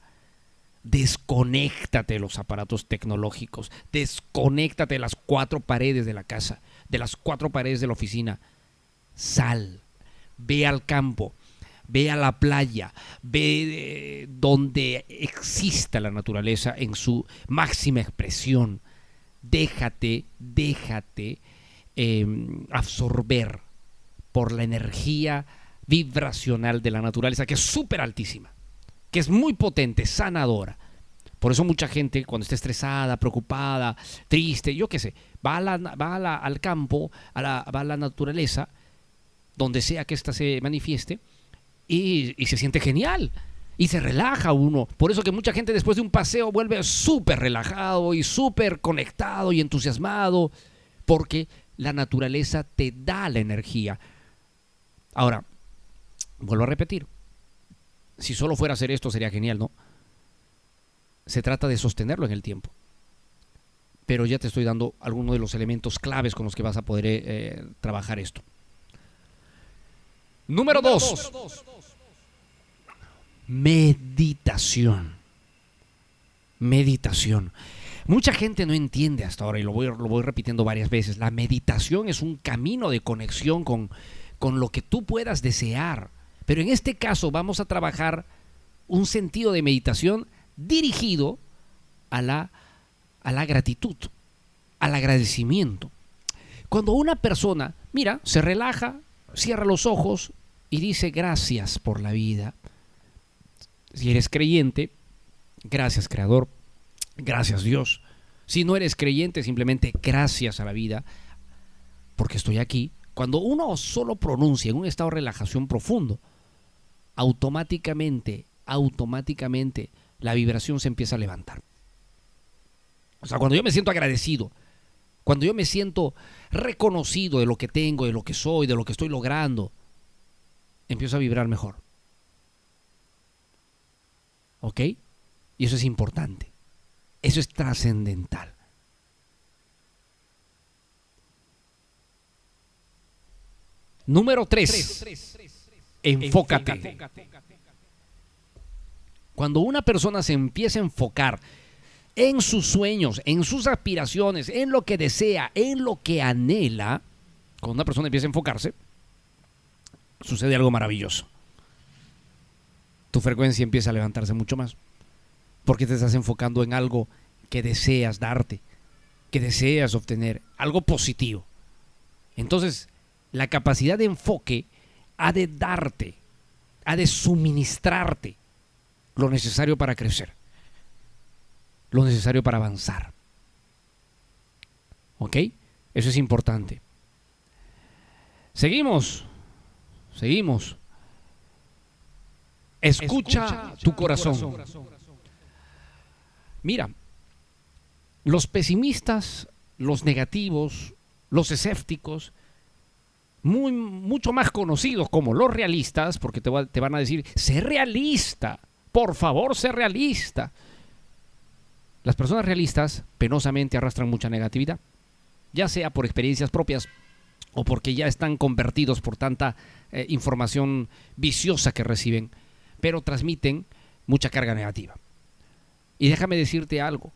Desconéctate de los aparatos tecnológicos. Desconéctate de las cuatro paredes de la casa, de las cuatro paredes de la oficina. Sal, ve al campo, ve a la playa, ve eh, donde exista la naturaleza en su máxima expresión. Déjate, déjate em, absorber por la energía vibracional de la naturaleza, que es súper altísima, que es muy potente, sanadora. Por eso mucha gente cuando está estresada, preocupada, triste, yo qué sé, va, va al campo, a la, va a la naturaleza, donde sea que ésta se manifieste, y, se siente genial. Y se relaja uno. Por eso que mucha gente después de un paseo vuelve súper relajado y súper conectado y entusiasmado, porque la naturaleza te da la energía. Ahora, vuelvo a repetir, si solo fuera a hacer esto sería genial, ¿no? Se trata de sostenerlo en el tiempo. Pero ya te estoy dando algunos de los elementos claves con los que vas a poder eh, trabajar esto. Número dos, meditación. Meditación. Mucha gente no entiende hasta ahora, y lo voy, lo voy repitiendo varias veces, la meditación es un camino de conexión con, con lo que tú puedas desear. Pero en este caso vamos a trabajar un sentido de meditación dirigido a la, a la gratitud, al agradecimiento. Cuando una persona, mira, se relaja, cierra los ojos y dice gracias por la vida. Si eres creyente, gracias Creador, gracias Dios. Si no eres creyente, simplemente gracias a la vida, porque estoy aquí. Cuando uno solo pronuncia en un estado de relajación profundo, automáticamente, automáticamente la vibración se empieza a levantar. O sea, cuando yo me siento agradecido, cuando yo me siento reconocido de lo que tengo, de lo que soy, de lo que estoy logrando, empiezo a vibrar mejor. ¿Ok? Y eso es importante. Eso es trascendental. Número 3. Enfócate. Cuando una persona se empieza a enfocar en sus sueños, en sus aspiraciones, en lo que desea, en lo que anhela, cuando una persona empieza a enfocarse, sucede algo maravilloso. Tu frecuencia empieza a levantarse mucho más. Porque te estás enfocando en algo que deseas darte, que deseas obtener, algo positivo. Entonces, la capacidad de enfoque ha de darte, ha de suministrarte lo necesario para crecer, lo necesario para avanzar. ¿Ok? Eso es importante. Seguimos. Seguimos. Escucha, tu, corazón. Mira, los pesimistas, los negativos, los escépticos, muy, mucho más conocidos como los realistas, porque te, van a decir, sé realista, por favor, sé realista. Las personas realistas penosamente arrastran mucha negatividad, ya sea por experiencias propias o porque ya están convertidos por tanta eh, información viciosa que reciben, pero transmiten mucha carga negativa. Y déjame decirte algo,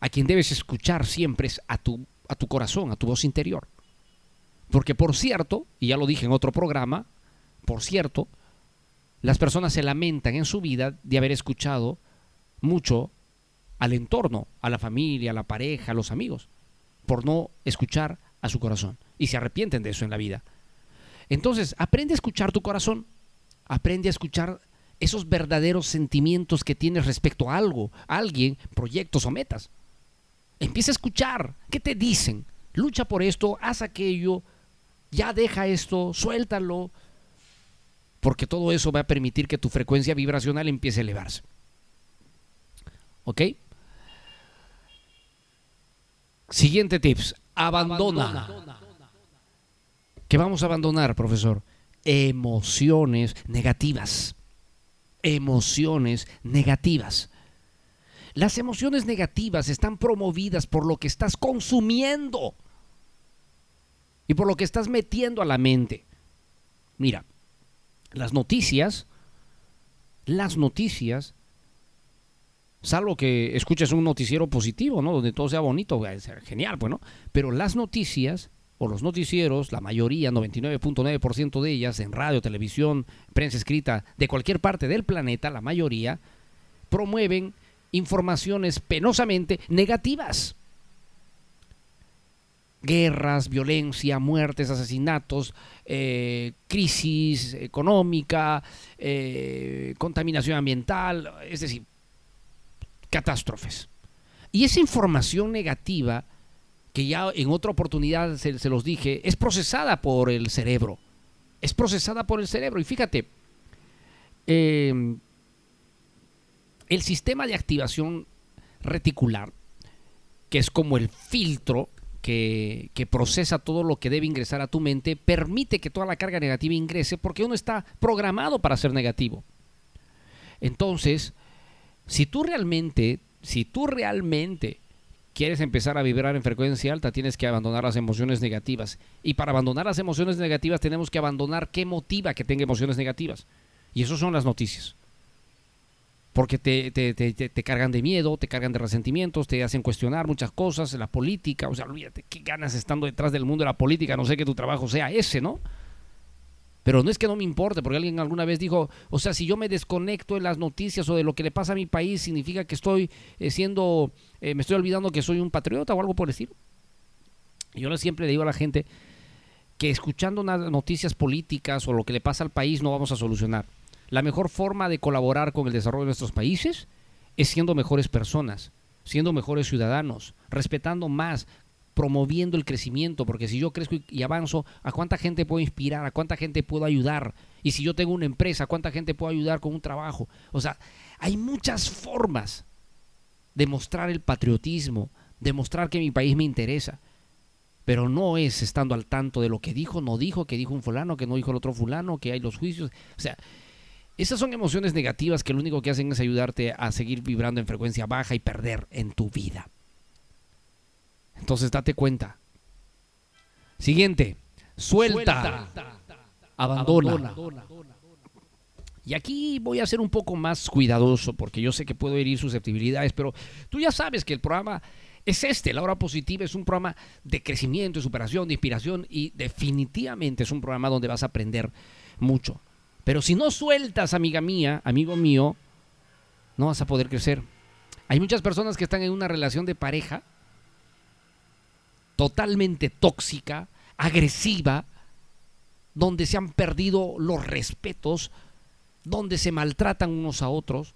a quien debes escuchar siempre es a tu, a tu corazón, a tu voz interior. Porque por cierto, y ya lo dije en otro programa, por cierto, las personas se lamentan en su vida de haber escuchado mucho al entorno, a la familia, a la pareja, a los amigos, por no escuchar a su corazón. Y se arrepienten de eso en la vida. Entonces, aprende a escuchar tu corazón. Aprende a escuchar esos verdaderos sentimientos que tienes respecto a algo, a alguien, proyectos o metas. Empieza a escuchar. ¿Qué te dicen? Lucha por esto, haz aquello, ya deja esto, suéltalo. Porque todo eso va a permitir que tu frecuencia vibracional empiece a elevarse. ¿Ok? Siguiente tips abandona. ¿Qué vamos a abandonar, profesor? emociones negativas. Emociones negativas. Las emociones negativas están promovidas por lo que estás consumiendo y por lo que estás metiendo a la mente. Mira, las noticias, las noticias, salvo que escuches un noticiero positivo, ¿no? Donde todo sea bonito, genial, pues, ¿no? Pero las noticias o los noticieros, la mayoría, 99.9% de ellas, en radio, televisión, prensa escrita, de cualquier parte del planeta, la mayoría, promueven informaciones penosamente negativas. Guerras, violencia, muertes, asesinatos, eh, crisis económica, eh, contaminación ambiental, es decir, catástrofes. Y esa información negativa, que ya en otra oportunidad se, los dije, es procesada por el cerebro. Es procesada por el cerebro. Y fíjate, eh, el sistema de activación reticular, que es como el filtro que, procesa todo lo que debe ingresar a tu mente, permite que toda la carga negativa ingrese porque uno está programado para ser negativo. Entonces, si tú realmente, si tú realmente quieres empezar a vibrar en frecuencia alta, tienes que abandonar las emociones negativas. Y para abandonar las emociones negativas tenemos que abandonar qué motiva que tenga emociones negativas. Y eso son las noticias porque te, te, te, te, cargan de miedo, te cargan de resentimientos, te hacen cuestionar muchas cosas, la política, o sea, olvídate, qué ganas estando detrás del mundo de la política, no sé que tu trabajo sea ese, ¿no? Pero no es que no me importe, porque alguien alguna vez dijo, o sea, si yo me desconecto de las noticias o de lo que le pasa a mi país, significa que estoy eh, siendo, eh, me estoy olvidando que soy un patriota o algo por el estilo. Yo siempre le digo a la gente que escuchando unas noticias políticas o lo que le pasa al país no vamos a solucionar. La mejor forma de colaborar con el desarrollo de nuestros países es siendo mejores personas, siendo mejores ciudadanos, respetando más, promoviendo el crecimiento, porque si yo crezco y, avanzo, ¿a cuánta gente puedo inspirar? ¿A cuánta gente puedo ayudar? Y si yo tengo una empresa, ¿a cuánta gente puedo ayudar con un trabajo? O sea, hay muchas formas de mostrar el patriotismo, de mostrar que mi país me interesa. Pero no es estando al tanto de lo que dijo, no dijo, que dijo un fulano, que no dijo el otro fulano, que hay los juicios. O sea, esas son emociones negativas que lo único que hacen es ayudarte a seguir vibrando en frecuencia baja y perder en tu vida. Entonces date cuenta. Siguiente, suelta, abandona. Y aquí voy a ser un poco más cuidadoso porque yo sé que puedo herir susceptibilidades, pero tú ya sabes que el programa es este, la hora positiva es un programa de crecimiento, de superación, de inspiración y definitivamente es un programa donde vas a aprender mucho. Pero si no sueltas, amiga mía, amigo mío, no vas a poder crecer. Hay muchas personas que están en una relación de pareja totalmente tóxica, agresiva, donde se han perdido los respetos, donde se maltratan unos a otros,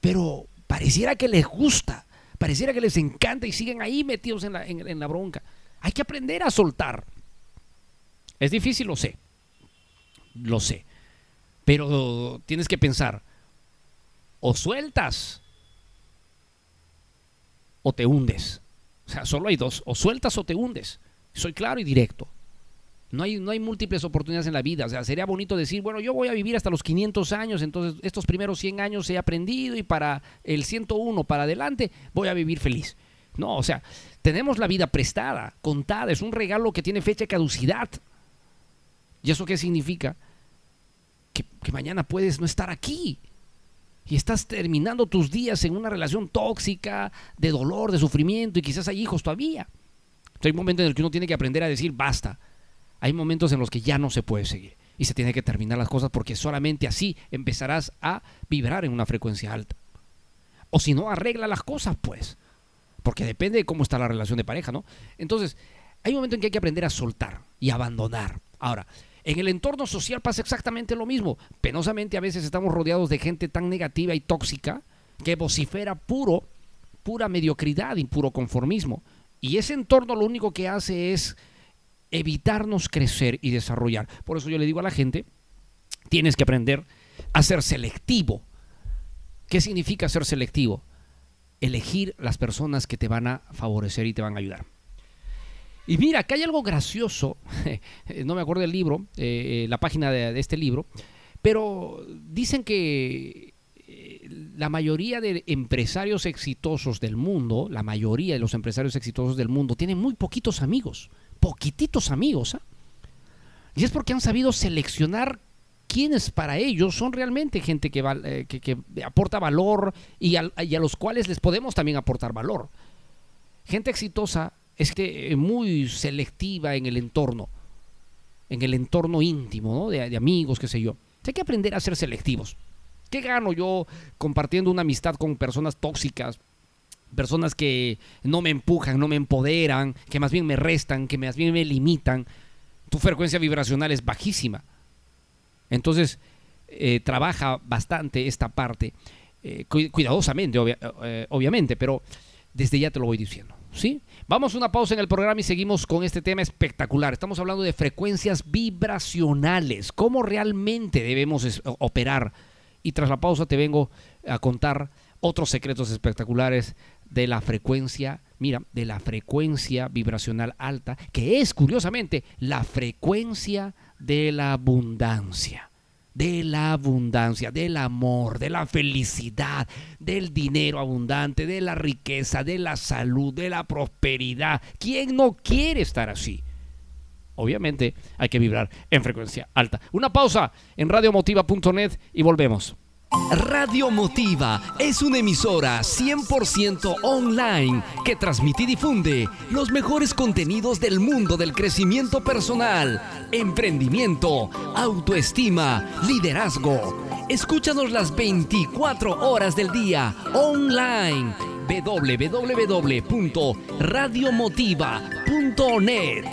pero pareciera que les gusta, pareciera que les encanta y siguen ahí metidos en la, en la bronca. Hay que aprender a soltar. Es difícil, lo sé, lo sé. Pero tienes que pensar, o sueltas o te hundes. O sea, solo hay dos, o sueltas o te hundes. Soy claro y directo. No hay, no hay múltiples oportunidades en la vida. O sea, sería bonito decir, bueno, yo voy a vivir hasta los 500 años, entonces estos primeros 100 años he aprendido y para el 101 para adelante voy a vivir feliz. No, o sea, tenemos la vida prestada, contada, es un regalo que tiene fecha de caducidad. ¿Y eso qué significa? Que, mañana puedes no estar aquí. Y estás terminando tus días en una relación tóxica, de dolor, de sufrimiento, y quizás hay hijos todavía. hay un momento en el que uno tiene que aprender a decir basta. Hay momentos en los que ya no se puede seguir. Y se tiene que terminar las cosas porque solamente así empezarás a vibrar en una frecuencia alta. O si no, arregla las cosas, pues. Porque depende de cómo está la relación de pareja, ¿no? Entonces, hay un momento en que hay que aprender a soltar y abandonar. Ahora, en el entorno social pasa exactamente lo mismo. Penosamente a veces estamos rodeados de gente tan negativa y tóxica que vocifera puro, pura mediocridad y puro conformismo. Y ese entorno lo único que hace es evitarnos crecer y desarrollar. Por eso yo le digo a la gente, tienes que aprender a ser selectivo. ¿Qué significa ser selectivo? Elegir las personas que te van a favorecer y te van a ayudar. Y mira, acá hay algo gracioso, no me acuerdo del libro, eh, eh, la página de, este libro, pero dicen que eh, la mayoría de empresarios exitosos del mundo, la mayoría de los empresarios exitosos del mundo, tienen muy poquitos amigos, poquititos amigos. ¿ah? Y es porque han sabido seleccionar quienes para ellos son realmente gente que, aporta valor y, al- y a los cuales les podemos también aportar valor. Gente exitosa es que, eh, muy selectiva en el entorno, en el entorno íntimo, ¿no? de, amigos, qué sé yo. Hay que aprender a ser selectivos. ¿Qué gano yo compartiendo una amistad con personas tóxicas? Personas que no me empujan, no me empoderan, que más bien me restan, que más bien me limitan. Tu frecuencia vibracional es bajísima. Entonces, eh, trabaja bastante esta parte, eh, cu- cuidadosamente, obvia- obviamente, pero desde ya te lo voy diciendo. ¿Sí? Vamos a una pausa en el programa y seguimos con este tema espectacular. Estamos hablando de frecuencias vibracionales, cómo realmente debemos operar. Y tras la pausa te vengo a contar otros secretos espectaculares de la frecuencia, mira, de la frecuencia vibracional alta, que es curiosamente la frecuencia de la abundancia, de la abundancia, del amor, de la felicidad, del dinero abundante, de la riqueza, de la salud, de la prosperidad. ¿Quién no quiere estar así? Obviamente hay que vibrar en frecuencia alta. Una pausa en radiomotiva.net y volvemos. Radio Motiva es una emisora 100% online que transmite y difunde los mejores contenidos del mundo del crecimiento personal, emprendimiento, autoestima, liderazgo. Escúchanos las 24 horas del día online. www.radiomotiva.net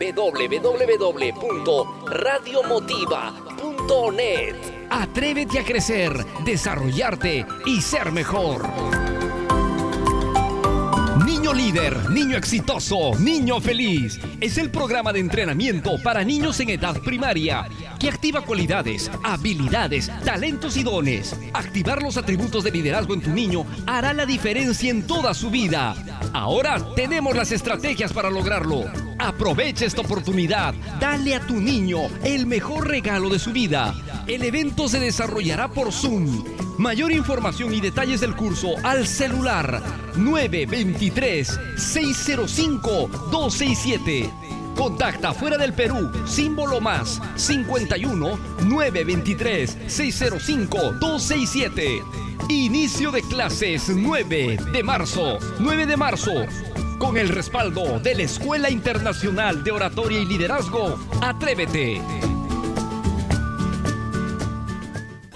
www.radiomotiva.net Atrévete a crecer, desarrollarte y ser mejor. Líder, niño exitoso, niño feliz. Es el programa de entrenamiento para niños en edad primaria que activa cualidades, habilidades, talentos y dones. Activar los atributos de liderazgo en tu niño hará la diferencia en toda su vida. Ahora tenemos las estrategias para lograrlo. Aprovecha esta oportunidad. Dale a tu niño el mejor regalo de su vida. El evento se desarrollará por Zoom. Mayor información y detalles del curso al celular 923-605-267. Contacta fuera del Perú, símbolo más 51 923 605 267. Inicio de clases 9 de marzo, 9 de marzo. Con el respaldo de la Escuela Internacional de Oratoria y Liderazgo, Atrévete.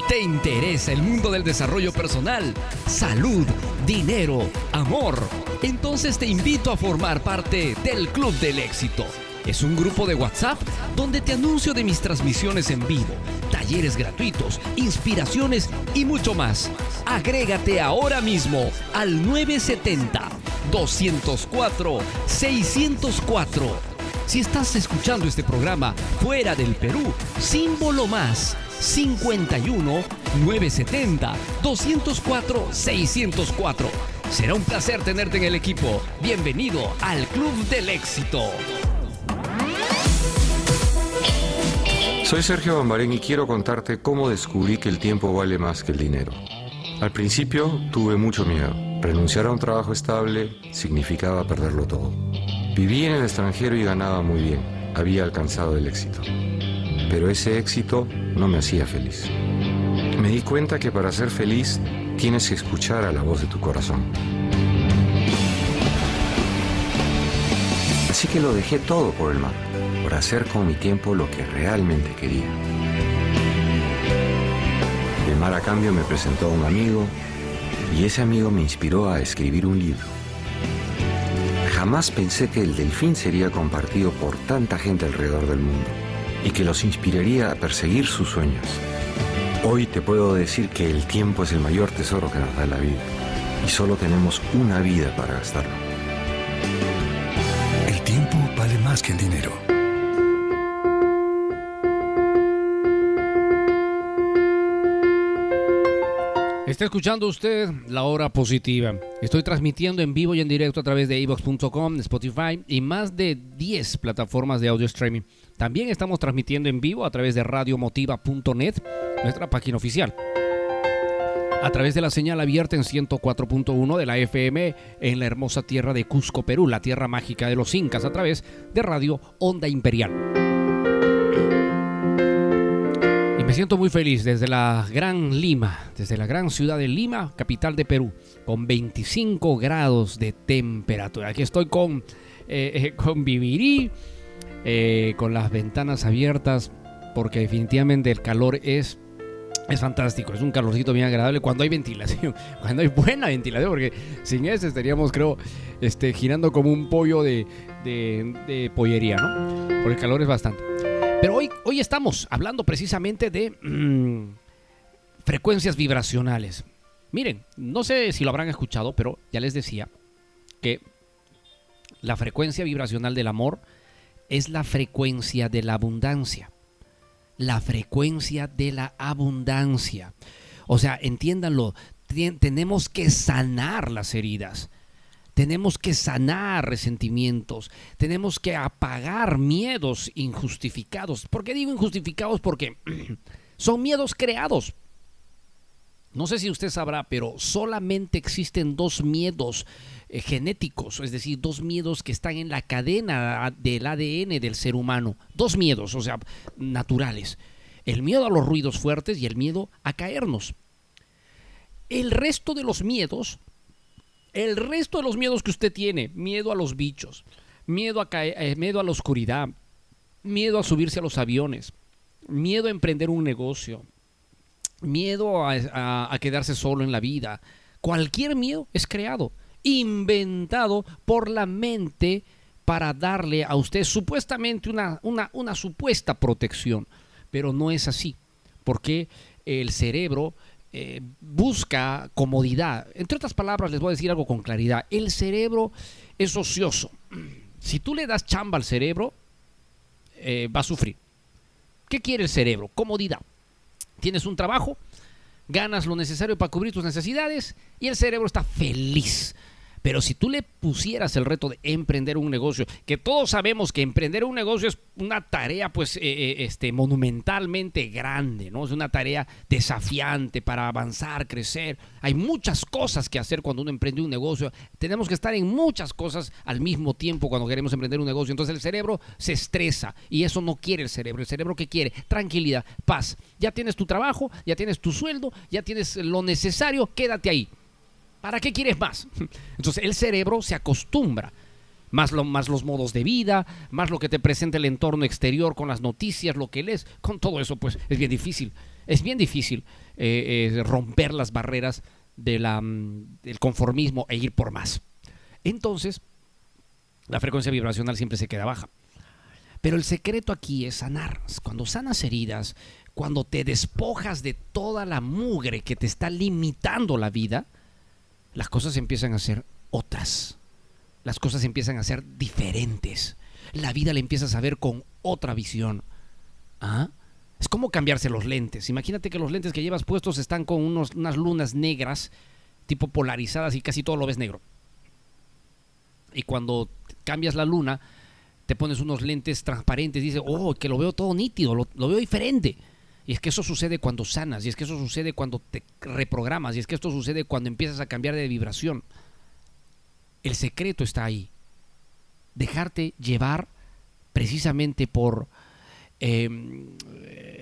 ¿Te interesa el mundo del desarrollo personal, salud, dinero, amor? Entonces te invito a formar parte del Club del Éxito. Es un grupo de WhatsApp donde te anuncio de mis transmisiones en vivo, talleres gratuitos, inspiraciones y mucho más. Agrégate ahora mismo al 970 204 604. Si estás escuchando este programa fuera del Perú, símbolo más 51 970 204 604. Será un placer tenerte en el equipo. Bienvenido al Club del Éxito. Soy Sergio Bambarén y quiero contarte cómo descubrí que el tiempo vale más que el dinero. Al principio tuve mucho miedo. Renunciar a un trabajo estable significaba perderlo todo. Viví en el extranjero y ganaba muy bien. Había alcanzado el éxito. Pero ese éxito no me hacía feliz. Me di cuenta que para ser feliz tienes que escuchar a la voz de tu corazón. Así que lo dejé todo por el mar, por hacer con mi tiempo lo que realmente quería. El mar a cambio me presentó a un amigo y ese amigo me inspiró a escribir un libro. Jamás pensé que el delfín sería compartido por tanta gente alrededor del mundo y que los inspiraría a perseguir sus sueños. Hoy te puedo decir que el tiempo es el mayor tesoro que nos da la vida y solo tenemos una vida para gastarlo. El tiempo vale más que el dinero. Escuchando usted la hora positiva. Estoy transmitiendo en vivo y en directo a través de evox.com, Spotify y más de 10 plataformas de audio streaming. También estamos transmitiendo en vivo a través de radiomotiva.net, nuestra página oficial. A través de la señal abierta en 104.1 de la FM en la hermosa tierra de Cusco, Perú, la tierra mágica de los incas, a través de Radio Onda Imperial. Me siento muy feliz desde la gran Lima, desde la gran ciudad de Lima, capital de Perú, con 25 grados de temperatura. Aquí estoy con, eh, con Vivirí, eh, con las ventanas abiertas, porque definitivamente el calor es es fantástico, es un calorcito bien agradable cuando hay ventilación, cuando hay buena ventilación, porque sin eso estaríamos, creo, este, girando como un pollo de, de, pollería, ¿no? Porque el calor es bastante. Pero hoy, hoy estamos hablando precisamente de mm, frecuencias vibracionales. Miren, no sé si lo habrán escuchado, pero ya les decía que la frecuencia vibracional del amor es la frecuencia de la abundancia la frecuencia de la abundancia. O sea, entiéndanlo, tenemos que sanar las heridas. Tenemos que sanar resentimientos, tenemos que apagar miedos injustificados. ¿Por qué digo injustificados? Porque son miedos creados. No sé si usted sabrá, pero solamente existen dos miedos eh, genéticos, es decir, dos miedos que están en la cadena del ADN del ser humano. Dos miedos, o sea, naturales. El miedo a los ruidos fuertes y el miedo a caernos. El resto de los miedos, el resto de los miedos que usted tiene, miedo a los bichos, miedo a, eh, miedo a la oscuridad, miedo a subirse a los aviones, miedo a emprender un negocio, miedo a quedarse solo en la vida, cualquier miedo es creado inventado por la mente para darle a usted supuestamente una, una, supuesta protección. Pero no es así, porque el cerebro eh, busca comodidad. Entre otras palabras, les voy a decir algo con claridad. El cerebro es ocioso. Si tú le das chamba al cerebro, eh, va a sufrir. ¿Qué quiere el cerebro? Comodidad. Tienes un trabajo, ganas lo necesario para cubrir tus necesidades y el cerebro está feliz. Pero si tú le pusieras el reto de emprender un negocio, que todos sabemos que emprender un negocio es una tarea pues eh, eh, este, monumentalmente grande, ¿no? Es una tarea desafiante para avanzar, crecer. Hay muchas cosas que hacer cuando uno emprende un negocio. Tenemos que estar en muchas cosas al mismo tiempo cuando queremos emprender un negocio. Entonces el cerebro se estresa y eso no quiere el cerebro. El cerebro que quiere tranquilidad, paz. Ya tienes tu trabajo, ya tienes tu sueldo, ya tienes lo necesario, quédate ahí. ¿Para qué quieres más? Entonces el cerebro se acostumbra. Más, lo, más los modos de vida, más lo que te presenta el entorno exterior con las noticias, lo que lees, con todo eso, pues es bien difícil. Es bien difícil eh, eh, romper las barreras mm, del conformismo e ir por más. Entonces, la frecuencia vibracional siempre se queda baja. Pero el secreto aquí es sanar. Cuando sanas heridas, cuando te despojas de toda la mugre que te está limitando la vida, las cosas empiezan a ser otras. Las cosas empiezan a ser diferentes. La vida la empiezas a ver con otra visión. ¿Ah? Es como cambiarse los lentes. Imagínate que los lentes que llevas puestos están con unos, unas lunas negras, tipo polarizadas y casi todo lo ves negro. Y cuando cambias la luna, te pones unos lentes transparentes y dices, oh, que lo veo todo nítido, lo veo diferente. Y es que eso sucede cuando sanas, y es que eso sucede cuando te reprogramas, y es que esto sucede cuando empiezas a cambiar de vibración. El secreto está ahí. Dejarte llevar precisamente por... Em,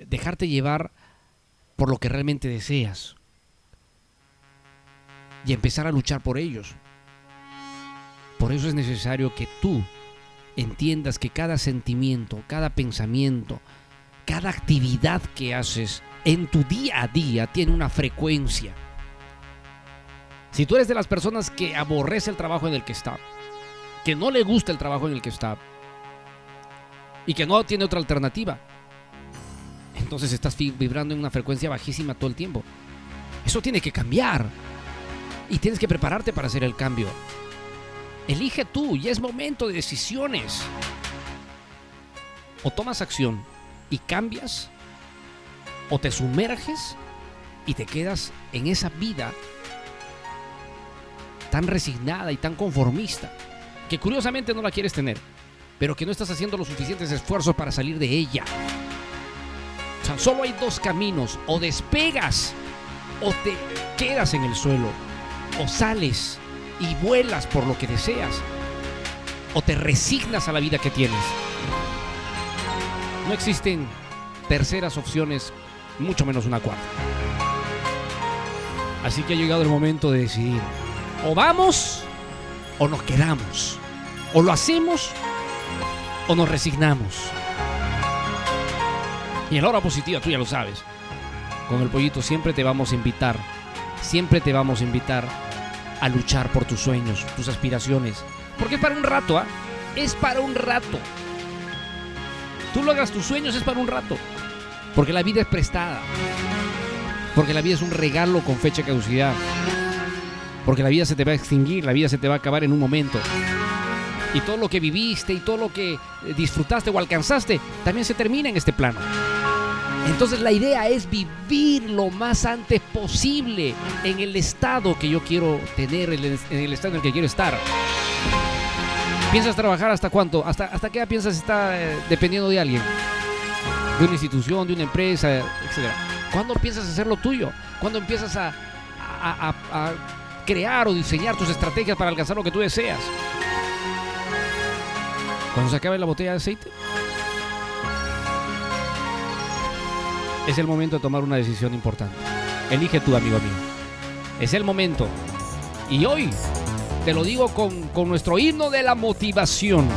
dejarte llevar por lo que realmente deseas. Y empezar a luchar por ellos. Por eso es necesario que tú entiendas que cada sentimiento, cada pensamiento, cada actividad que haces en tu día a día tiene una frecuencia. Si tú eres de las personas que aborrece el trabajo en el que está, que no le gusta el trabajo en el que está y que no tiene otra alternativa, entonces estás vibrando en una frecuencia bajísima todo el tiempo. Eso tiene que cambiar y tienes que prepararte para hacer el cambio. Elige tú y es momento de decisiones. O tomas acción y cambias o te sumerges y te quedas en esa vida tan resignada y tan conformista que curiosamente no la quieres tener, pero que no estás haciendo los suficientes esfuerzos para salir de ella. O sea, solo hay dos caminos, o despegas o te quedas en el suelo, o sales y vuelas por lo que deseas, o te resignas a la vida que tienes. No existen terceras opciones, mucho menos una cuarta. Así que ha llegado el momento de decidir, o vamos o nos quedamos, o lo hacemos o nos resignamos. Y en la hora positiva, tú ya lo sabes, con el pollito siempre te vamos a invitar, siempre te vamos a invitar a luchar por tus sueños, tus aspiraciones. Porque es para un rato, ¿ah? Es para un rato. Tú logras tus sueños, es para un rato. Porque la vida es prestada. Porque la vida es un regalo con fecha de caducidad. Porque la vida se te va a extinguir, la vida se te va a acabar en un momento. Y todo lo que viviste y todo lo que disfrutaste o alcanzaste también se termina en este plano. Entonces la idea es vivir lo más antes posible en el estado que yo quiero tener, en el estado en el que quiero estar. ¿Piensas trabajar hasta cuánto? ¿Hasta, hasta qué edad piensas estar eh, dependiendo de alguien? De una institución, de una empresa, etcétera. ¿Cuándo piensas hacer lo tuyo? ¿Cuándo empiezas a, crear o diseñar tus estrategias para alcanzar lo que tú deseas? ¿Cuando se acabe la botella de aceite? es el momento de tomar una decisión importante. Elige tú, amigo mío. Es el momento. Y hoy te lo digo con, con nuestro himno de la motivación.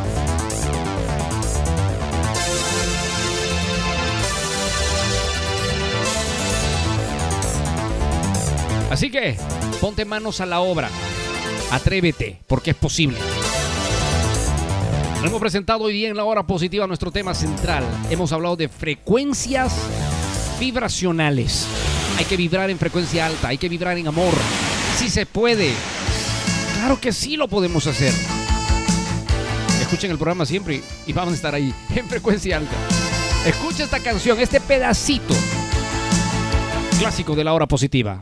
Así que ponte manos a la obra. Atrévete, porque es posible. Hemos presentado hoy día en la hora positiva nuestro tema central. Hemos hablado de frecuencias vibracionales. Hay que vibrar en frecuencia alta, hay que vibrar en amor. Si se puede. Claro que sí lo podemos hacer. Escuchen el programa siempre y vamos a estar ahí en frecuencia alta. Escucha esta canción, este pedacito clásico de la hora positiva.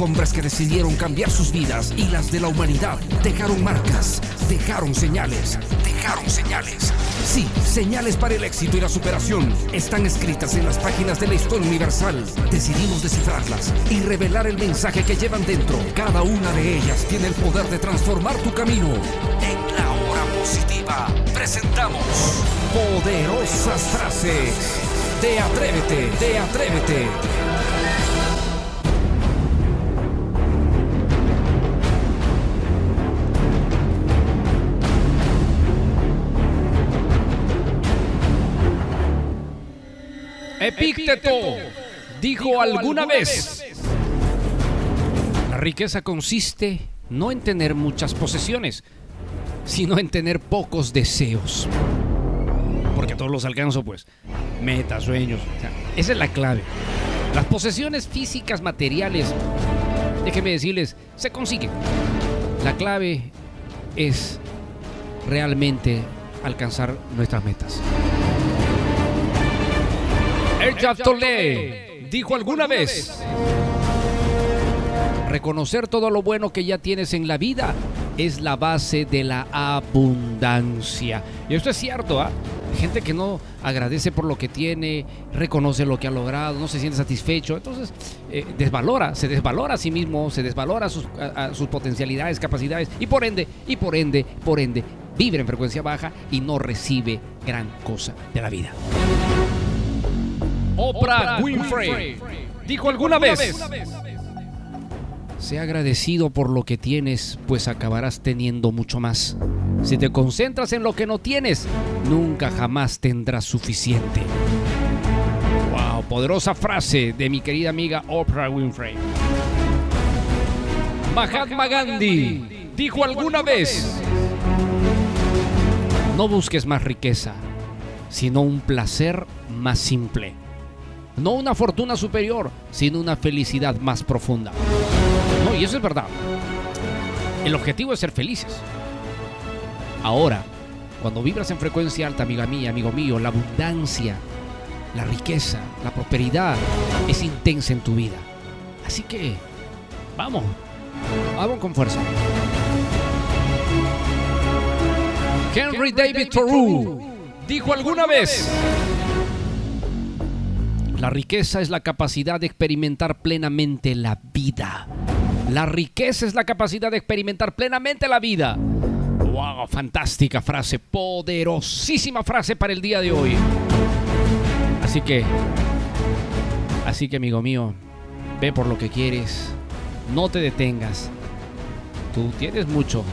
Hombres que decidieron cambiar sus vidas y las de la humanidad dejaron marcas, dejaron señales, dejaron señales. Sí, señales para el éxito y la superación están escritas en las páginas de la historia universal. Decidimos descifrarlas y revelar el mensaje que llevan dentro. Cada una de ellas tiene el poder de transformar tu camino. En la hora positiva presentamos poderosas frases de Atrévete, de Atrévete. Epícteto dijo alguna vez, la riqueza consiste no en tener muchas posesiones, sino en tener pocos deseos. Porque todos los alcanzo, pues, metas, sueños. esa es la clave. Las posesiones físicas, materiales, déjenme decirles, se consiguen. La clave es realmente alcanzar nuestras metas. Ejab Tolle dijo alguna vez, reconocer todo lo bueno que ya tienes en la vida es la base de la abundancia. Y esto es cierto, ¿ah? Gente que no agradece por lo que tiene, reconoce lo que ha logrado, no se siente satisfecho, entonces eh, desvalora, se desvalora a sí mismo, se desvalora sus, sus potencialidades, capacidades y por ende, y por ende, por ende, vibra en frecuencia baja y no recibe gran cosa de la vida. Oprah Winfrey dijo alguna vez, sea agradecido por lo que tienes, pues acabarás teniendo mucho más. Si te concentras en lo que no tienes, nunca jamás tendrás suficiente. Wow, poderosa frase de mi querida amiga Oprah Winfrey. Mahatma Gandhi dijo alguna vez, no busques más riqueza, sino un placer más simple. No una fortuna superior, sino una felicidad más profunda. No, y eso es verdad. El objetivo es ser felices. Ahora, cuando vibras en frecuencia alta, amiga mía, amigo mío, la abundancia, la riqueza, la prosperidad es intensa en tu vida. Así que, vamos, vamos con fuerza. Henry David Thoreau dijo alguna vez, la riqueza es la capacidad de experimentar plenamente la vida. La riqueza es la capacidad de experimentar plenamente la vida. ¡Wow! Fantástica frase, poderosísima frase para el día de hoy. Así que, así que amigo mío, ve por lo que quieres, no te detengas. Tú tienes mucho,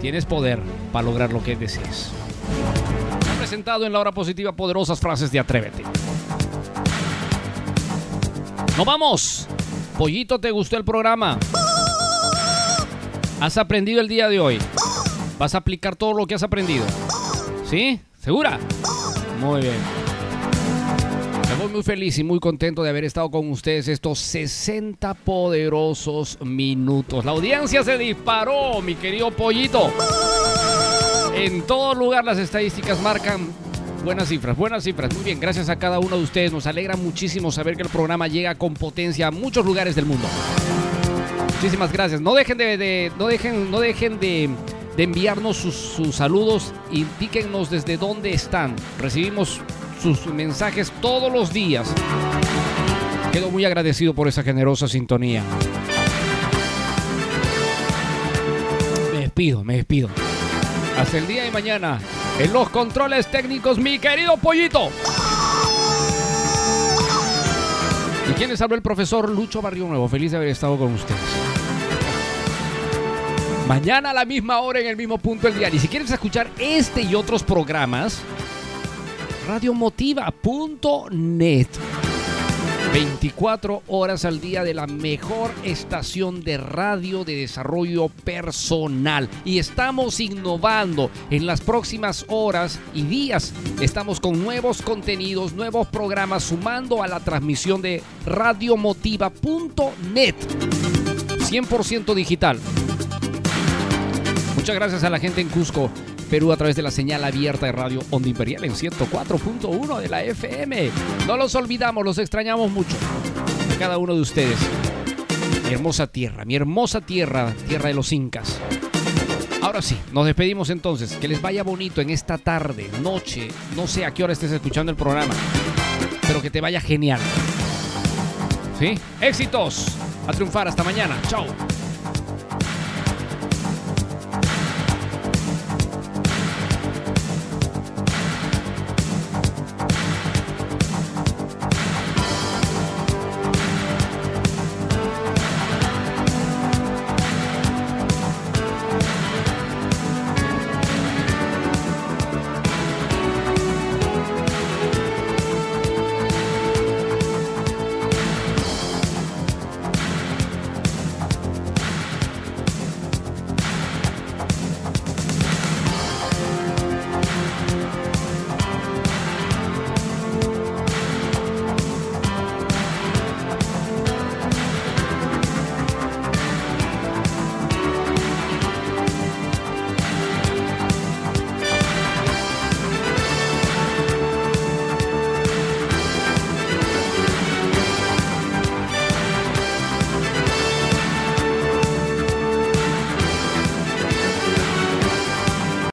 tienes poder para lograr lo que desees. Presentado en la hora positiva poderosas frases de Atrévete. ¡Nos vamos! Pollito, ¿te gustó el programa? ¿Has aprendido el día de hoy? ¿Vas a aplicar todo lo que has aprendido? ¿Sí? ¿Segura? Muy bien. Voy muy feliz y muy contento de haber estado con ustedes estos 60 poderosos minutos. La audiencia se disparó, mi querido pollito. En todo lugar las estadísticas marcan buenas cifras, buenas cifras. Muy bien, gracias a cada uno de ustedes. Nos alegra muchísimo saber que el programa llega con potencia a muchos lugares del mundo. Muchísimas gracias. No dejen de, no dejen, no dejen de, de enviarnos sus, sus, saludos. Indíquennos desde dónde están. Recibimos sus mensajes todos los días. Quedo muy agradecido por esa generosa sintonía. Me despido, me despido. Hasta el día de mañana. En los controles técnicos, mi querido pollito. ¿Y quién les habló? El profesor Lucho Barrio Nuevo. Feliz de haber estado con ustedes. Mañana a la misma hora en el mismo punto del día. Y si quieres escuchar este y otros programas, radiomotiva.net. 24 horas al día de la mejor estación de radio de desarrollo personal. Y estamos innovando en las próximas horas y días. Estamos con nuevos contenidos, nuevos programas, sumando a la transmisión de radiomotiva.net. 100% digital. Muchas gracias a la gente en Cusco, Perú, a través de la señal abierta de Radio Onda Imperial en 104.1 de la FM. No los olvidamos, los extrañamos mucho. A cada uno de ustedes. Mi hermosa tierra, mi hermosa tierra, tierra de los incas. Ahora sí, nos despedimos entonces. Que les vaya bonito en esta tarde, noche, no sé a qué hora estés escuchando el programa, pero que te vaya genial. ¿Sí? Éxitos. A triunfar. Hasta mañana. Chao.